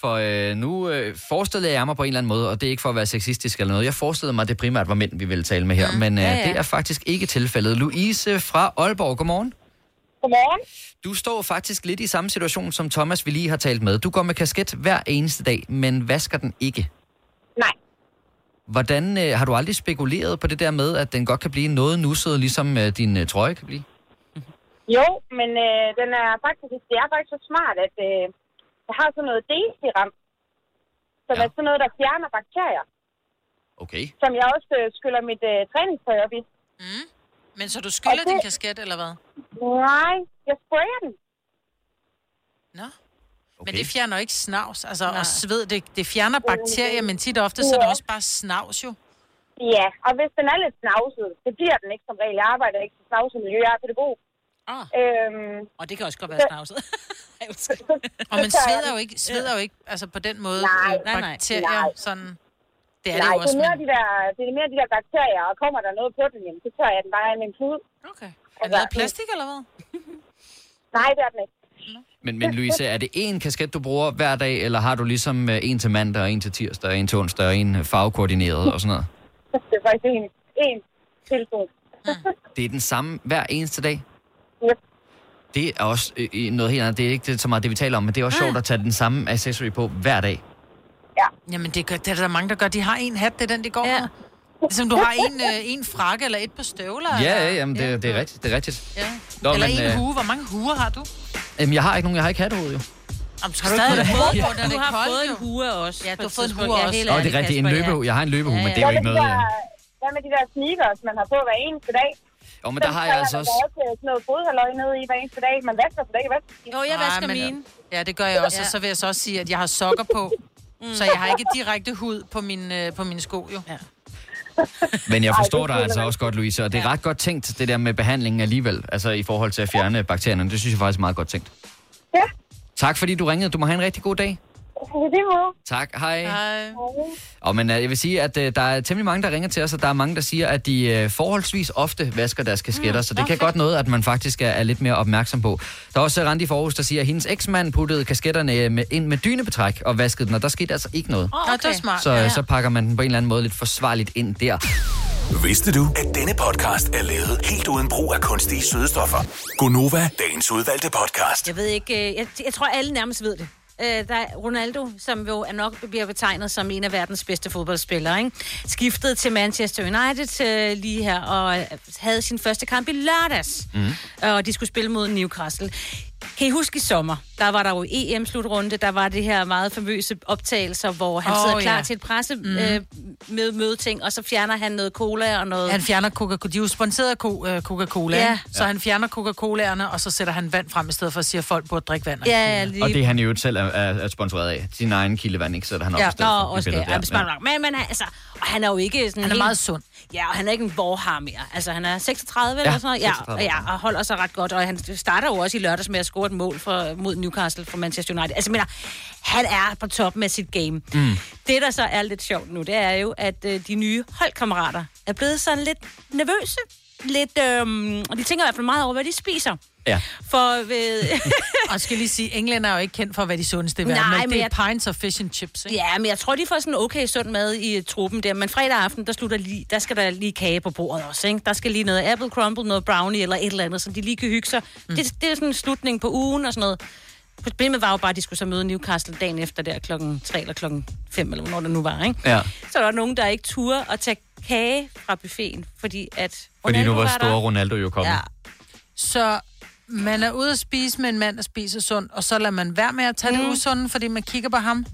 S1: For øh, nu øh, forestillede jeg mig på en eller anden måde, og det er ikke for at være sexistisk eller noget, jeg forestillede mig, at det primært var mænd, vi ville tale med her, mm. men øh,
S16: ja.
S1: ja. det er faktisk ikke tilfældet. Louise fra Aalborg, godmorgen.
S16: Godmorgen.
S1: Du står faktisk lidt i samme situation, som Thomas vi lige har talt med. Du går med kasket hver eneste dag, men vasker den ikke.
S16: Nej.
S1: Hvordan øh, har du aldrig spekuleret på det der med, at den godt kan blive noget nusset, ligesom øh, din øh, trøje kan blive?
S16: Jo, men øh, den er faktisk, det er faktisk så smart, at øh, jeg har sådan noget D-serum, som ja. er sådan noget, der fjerner bakterier,
S1: Okay.
S16: som jeg også øh, skyller mit øh, træningstøj op i.
S2: Mm. Men så du skyller
S16: det-
S2: din kasket, eller hvad?
S16: Nej, jeg sprayer den.
S2: Nå. Okay. Men det fjerner ikke snavs, altså, og sved, det, det fjerner bakterier, men tit og ofte, så er det
S16: Ja.
S2: også bare snavs jo.
S16: Ja, og hvis den er lidt snavset, det bliver den ikke som regel. Jeg arbejder ikke til snavset miljø, jeg er pædagog.
S3: Ah.
S16: Øhm,
S3: Og det kan også godt være snavset. [LAUGHS]
S2: Og man sveder jo ikke, sveder jo ikke altså på den måde
S16: Nej.
S2: øh,
S16: Nej, nej.
S2: bakterier,
S16: Nej.
S2: sådan... Det er
S16: Nej,
S2: det jo også,
S16: det er, mere
S2: men...
S16: de der, det er mere de der bakterier, og kommer der noget på den, jamen, så tør jeg den bare i min pude.
S2: Okay. Er det noget plastik, eller hvad? [LAUGHS]
S16: Nej, det er den ikke.
S1: Men, men Louise, er det én kasket, du bruger hver dag, eller har du ligesom øh, en til mandag, og en til tirsdag, og en til onsdag, og en øh, farvekoordineret og sådan noget? [LAUGHS]
S16: Det er faktisk en, en telefon.
S1: Det er den samme hver eneste dag?
S16: Yep.
S1: Det er også øh, noget helt andet. Det er ikke det, så meget det, vi taler om, men det er også sjovt at tage den samme accessory på hver dag.
S16: Ja.
S2: Jamen, det, gør, det er der mange, der gør. De har en hat, det er den, de går ja. med. Ligesom du har en, øh, en frakke eller et par støvler.
S1: Ja,
S2: eller...
S1: ja, jamen, det, det er rigtigt. Det er rigtigt.
S2: Ja.
S1: Nå,
S2: eller
S1: men,
S2: en
S1: øh,
S2: hue. Hvor mange huer har du?
S1: Jamen, jeg har ikke nogen. Jeg har ikke hattehoved, jo.
S2: Om, du
S3: Har du
S2: stadig have
S3: fået-
S2: på, den
S3: du
S2: er
S3: har fået en hue også.
S2: Ja, du har
S3: et
S2: fået en hue
S3: Ja,
S2: også.
S1: Åh, det er rigtigt. En
S3: ja.
S1: løbehue. Jeg har en løbehue, men det er jo
S16: Hvad
S1: ikke
S16: med
S1: noget...
S16: de
S1: øh,
S16: Hvad med de der sneakers, man har på hver eneste dag?
S1: Jo, men der har jeg altså også...
S16: Også sådan noget fodhalløj nede i hver eneste dag. Man vasker for det ikke vasker.
S3: Jo, jeg vasker
S2: men-
S3: mine.
S2: Ja, det gør jeg også.
S3: Ja.
S2: Og så vil jeg så også sige, at jeg har sokker på. Så jeg har ikke direkte hud på, min, øh, på mine sko, jo. Ja.
S1: Men jeg
S2: Ej,
S1: forstår
S2: det
S1: dig altså også godt, Louise, og det er ret godt tænkt, det der med behandlingen alligevel, altså i forhold til at fjerne bakterierne. Det synes jeg faktisk er meget godt tænkt.
S16: Ja.
S1: Tak fordi du ringede. Du må have en rigtig god dag. Tak. Hej.
S2: Hej.
S1: Og men øh, jeg vil sige, at øh, der er temmelig mange, der ringer til os, og der er mange, der siger, at de øh, forholdsvis ofte vasker deres kasketter, mm, så det okay. kan godt noget, at man faktisk er, er lidt mere opmærksom på. Der er også Randi Forhus, der siger, at hendes eksmand puttede kasketterne med, ind med dynebetræk og vaskede den, og der skete altså ikke noget.
S2: Oh, okay. det er smart.
S1: Så, så pakker man den på en eller anden måde lidt forsvarligt ind der.
S14: Vidste du, at denne podcast er lavet helt uden brug af kunstige sødestoffer? Gonova, dagens udvalgte podcast.
S3: Jeg ved ikke, jeg, jeg tror alle nærmest ved det. Øh, der er Ronaldo, som jo er nok bliver betegnet som en af verdens bedste fodboldspillere, ikke? skiftede til Manchester United øh, lige her og øh, havde sin første kamp i lørdags.
S1: Mm.
S3: og de skulle spille mod Newcastle. Kan I huske i sommer, der var der jo EM-slutrunde, der var det her meget famøse optagelser, hvor han oh, sidder klar
S2: ja.
S3: til et presse
S2: Mm.
S3: øh, med mødeting, og så fjerner han noget cola og noget...
S2: Han fjerner Coca-Cola. De er jo sponsoreret af øh, Coca-Cola,
S3: Ja.
S2: ja. så han fjerner Coca-Colaerne, og så sætter han vand frem i stedet for at sige, at folk burde drikke vand.
S3: Ja, ja, lige
S1: Og det er han jo selv er, er, er sponsoreret af. Sin egen kildevand, ikke? Sætter han op
S3: Ja,
S1: i stedet
S3: nå,
S1: for
S3: også ja, ja. Men, men altså, og han er jo ikke sådan
S2: Han er
S3: helt-
S2: meget sund.
S3: Ja, og han er ikke en vorhar mere. Altså, han er 36
S2: Ja,
S3: eller sådan noget. Ja,
S2: 36.
S3: og, ja, og holder sig ret godt. Og han starter jo også i lørdags med at score et mål for, mod Newcastle for Manchester United. Altså, mener, han er på top med sit game.
S1: Mm.
S3: Det, der så er lidt sjovt nu, det er jo, at øh, de nye holdkammerater er blevet sådan lidt nervøse. Lidt, øhm, og de tænker i hvert fald meget over, hvad de spiser.
S1: Ja.
S3: For ved... [LAUGHS]
S2: og skal lige sige, englænder er jo ikke kendt for at være de sundeste verden,
S3: Nej,
S2: men
S3: men
S2: det er
S3: jeg-
S2: pints og fish and chips, ikke?
S3: Ja, men jeg tror, de får sådan okay sund mad i uh, truppen der. Men fredag aften, der, slutter lige, der skal der lige kage på bordet også, ikke? Der skal lige noget apple crumble, noget brownie eller et eller andet, så de lige kan hygge sig. Mm. Det, det er sådan en slutning på ugen og sådan noget. Problemet var jo bare, at de skulle så møde Newcastle dagen efter der klokken 3 eller klokken 5, eller hvornår det nu var, ikke?
S1: Ja.
S3: Så der var nogen, der ikke turde at tage kage fra buffeten, fordi at...
S1: Fordi nu
S3: Ronaldo
S1: var
S3: der.
S1: store Ronaldo jo kommet.
S3: Ja.
S2: Så man er ude at spise med en mand, der spiser sundt, og så lader man være med at tage mm. det usunde, fordi man kigger på ham?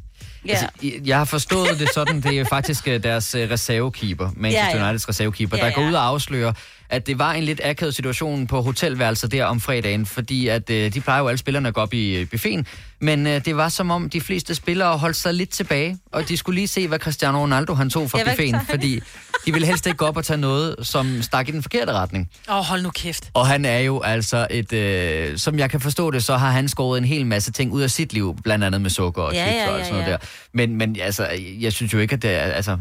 S3: Ja.
S1: Altså, I- jeg har forstået det sådan, det er faktisk øh, deres øh, reservekeeper, Manchester
S3: Ja, ja.
S1: Uniteds reservekeeper,
S3: Ja,
S1: der går ud og afslører, at det var en lidt akavet situation på hotelværelset der om fredagen, fordi at øh, de plejer jo alle spillerne at gå op i øh, buffeten, men øh, det var som om de fleste spillere holdt sig lidt tilbage, og de skulle lige se, hvad Cristiano Ronaldo han tog fra buffeten, fordi de ville helst ikke gå op og tage noget, som stak i den forkerte retning.
S2: Åh, oh, hold nu kæft.
S1: Og han er jo altså et, øh, som jeg kan forstå det, så har han skåret en hel masse ting ud af sit liv, blandt andet med sukker og
S2: Ja,
S1: chips
S2: ja,
S1: og
S2: ja,
S1: sådan noget
S2: ja.
S1: der. Men, men altså, jeg synes jo ikke, at det er, altså,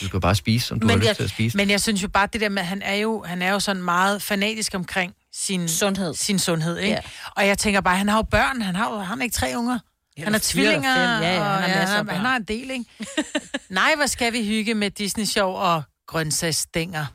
S1: du skal bare spise, som du har lyst
S2: jeg,
S1: til at spise.
S2: men jeg synes jo bare, det der med, at han er jo, han er jo sådan meget fanatisk omkring sin sundhed, sin sundhed ikke?
S3: Ja.
S2: Og jeg tænker bare, han har jo børn, han har jo han har ikke tre unger.
S3: Ja,
S2: han har tvillinger.
S3: Ja, ja, han har af
S2: han, han har en del, ikke? [LAUGHS] Nej, hvor skal vi hygge med Disney-show og grøntsagsstænger.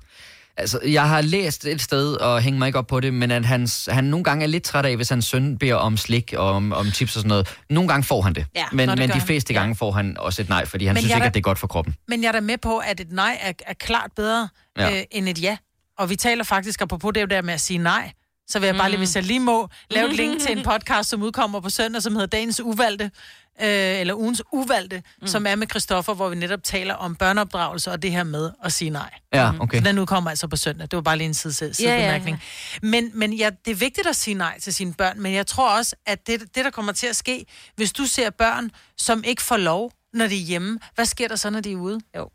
S1: Altså, jeg har læst et sted, og hænger mig ikke op på det, men at hans, han nogle gange er lidt træt af, hvis hans søn beder om slik og om, om chips og sådan noget. Nogle gange får han det,
S2: Ja,
S1: men,
S2: det
S1: men de
S2: han.
S1: fleste gange får han også et nej, fordi han
S2: Men
S1: synes ikke,
S2: er
S1: at det er godt for kroppen.
S2: Men jeg er da med på, at et nej er, er klart bedre
S1: Ja.
S2: ja. øh, end et ja. Og vi taler faktisk, apropos det der med at sige nej, så vil jeg bare lige, hvis jeg lige må, lave et link til en podcast, som udkommer på søndag, som hedder Dagens Uvalgte, øh, eller Ugens Uvalgte, mm. som er med Christoffer, hvor vi netop taler om børneopdragelse og det her med at sige nej.
S1: Ja, okay.
S2: Så den udkommer altså på søndag. Det var bare lige en side, sidebemærkning. Ja, ja, ja. Men, men ja, det er vigtigt at sige nej til sine børn, men jeg tror også, at det, det, der kommer til at ske, hvis du ser børn, som ikke får lov, når de er hjemme, hvad sker der så, når de er ude?
S3: Jo.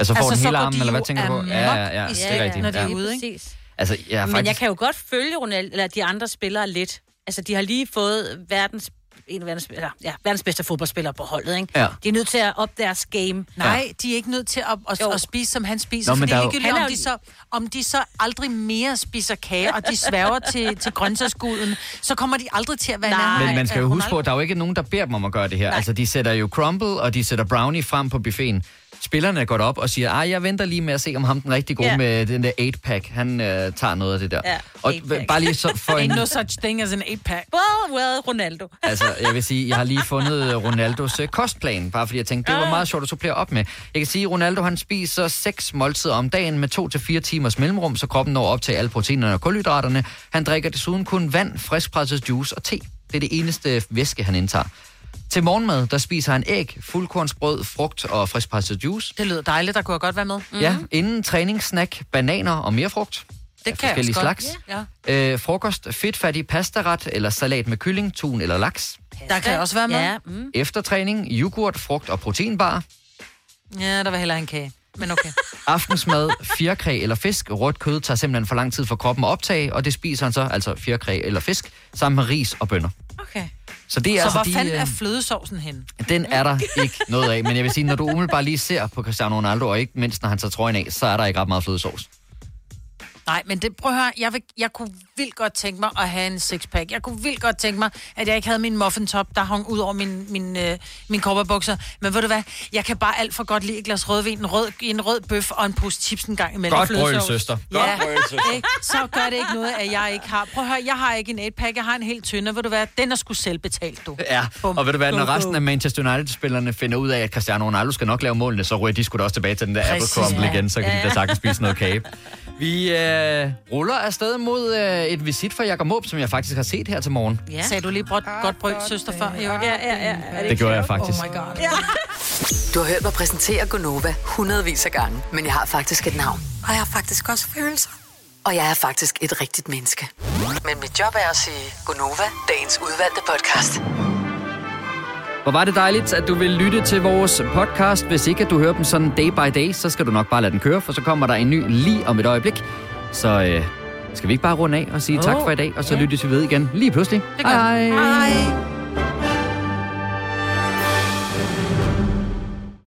S1: Altså får
S2: Altså,
S1: den
S2: så
S1: hele armen,
S2: de
S1: eller hvad tænker du på?
S2: amok
S1: Ja, ja, ja,
S2: i
S1: det er rigtigt.
S2: når de
S1: ja.
S2: er ude, ikke?
S1: Altså, jeg er
S3: Men
S1: faktisk...
S3: jeg kan jo godt følge Ronald, eller de andre spillere lidt. Altså, de har lige fået verdens, en af verdens, eller, ja, verdens bedste fodboldspillere på holdet, ikke?
S1: Ja.
S3: De er nødt til at op deres game.
S2: Nej, de er ikke nødt til at, at, at spise, som han spiser,
S1: Nå,
S2: fordi
S1: der er jo-
S3: er
S2: om
S3: jo-
S2: de, så, om de så aldrig mere spiser kage, og de sværger [LAUGHS] til, til grøntsagsguden, så kommer de aldrig til at være nærmere
S1: Men man skal jo huske på, at der er jo ikke nogen, der beder dem om at gøre det her. Altså, de sætter jo crumble, og de sætter brownie frem på buffeten. Spillerne går op og siger, ej, jeg venter lige med at se, om ham den rigtig gode
S2: Ja.
S1: med den der 8-pack, han øh, tager noget af det der.
S3: Ja,
S1: og bare lige så for [LAUGHS] en...
S2: Ain't no such thing as an 8-pack.
S3: Well, well, Ronaldo. [LAUGHS]
S1: Altså, jeg vil sige, jeg har lige fundet Ronaldos øh, kostplan, bare fordi jeg tænkte, det var meget sjovt at supplere op med. Jeg kan sige, at Ronaldo han spiser seks måltider om dagen med to til fire timers mellemrum, så kroppen når op til alle proteinerne og kulhydraterne. Han drikker desuden kun vand, friskpresset juice og te. Det er det eneste væske, han indtager. Til morgenmad, der spiser han æg, fuldkornsbrød, frugt og friskpresset juice.
S2: Det lyder dejligt, der kunne jeg godt være med.
S1: Mm-hmm. Ja, inden træningssnack, bananer og mere frugt.
S2: Det kan jeg
S1: forskellige
S2: også godt.
S1: slags.
S2: Ja.
S1: Øh, frokost, fedtfattig pastaret eller salat med kylling, tun eller laks.
S2: Der kan jeg også være med.
S3: Ja,
S2: mm.
S1: Efter træning, yoghurt, frugt og proteinbar.
S2: ja der var heller en kage. Men okay. [LAUGHS]
S1: Aftensmad, fjerkræ eller fisk. Rødt kød tager simpelthen for lang tid for kroppen at optage, og det spiser han så, altså fjerkræ eller fisk, sammen med ris og bønner.
S2: okay.
S1: Så det er
S2: så
S1: altså
S2: hvor
S1: de,
S2: fanden
S1: øh,
S2: er flødesovsen henne?
S1: Den er der ikke noget af, men jeg vil sige, når du umiddelbart lige ser på Cristiano Ronaldo, og ikke mindst når han tager trøjen af, så er der ikke ret meget flødesovs.
S2: Nej, men det, prøv at høre, jeg, vil, jeg kunne vildt godt tænke mig at have en sixpack. Jeg kunne vildt godt tænke mig, at jeg ikke havde min muffin top, der hang ud over min, min, øh, min kopperbukser. Men ved du hvad, jeg kan bare alt for godt lide et glas rødvin, en rød, en rød bøf og en pose chips en gang imellem.
S1: Godt brøl, søster.
S2: Ja,
S1: Godt brøl, søster.
S2: ikke? så gør det ikke noget, at jeg ikke har. Prøv at høre, jeg har ikke en 8-pack, jeg har en helt tynde. Ved du hvad, den er sgu selv betalt, du.
S1: Ja,
S2: Bum.
S1: og ved du hvad, når resten af Manchester United-spillerne finder ud af, at Cristiano Ronaldo skal nok lave målene, så ryger de sgu da også tilbage til den der apple crumble
S2: ja.
S1: igen, så kan
S2: Ja,
S1: de da
S2: ja.
S1: sagtens spise noget kage. Vi øh, ruller afsted mod øh, et visit fra Jakob Måb, som jeg faktisk har set her til morgen.
S2: Ja. Sagde du lige brød, godt brød, søster, før? Jo.
S3: Ja, ja, ja. Er
S1: Det gjorde jeg faktisk.
S2: Oh my god.
S3: Ja.
S5: Du har hørt mig præsentere Gonova hundredvis af gange, men jeg har faktisk et navn. Og jeg har faktisk også følelser. Og jeg er faktisk et rigtigt menneske. Men mit job er at sige Gonova, dagens udvalgte podcast.
S1: Hvor var det dejligt, at du vil lytte til vores podcast. Hvis ikke at du hører dem sådan day by day, så skal du nok bare lade den køre, for så kommer der en ny lige om et øjeblik. Så øh, skal vi ikke bare runde af og sige oh, tak for i dag, og så
S2: ja.
S1: lyttes vi ved igen lige pludselig?
S2: Det gør. Hej. Hej.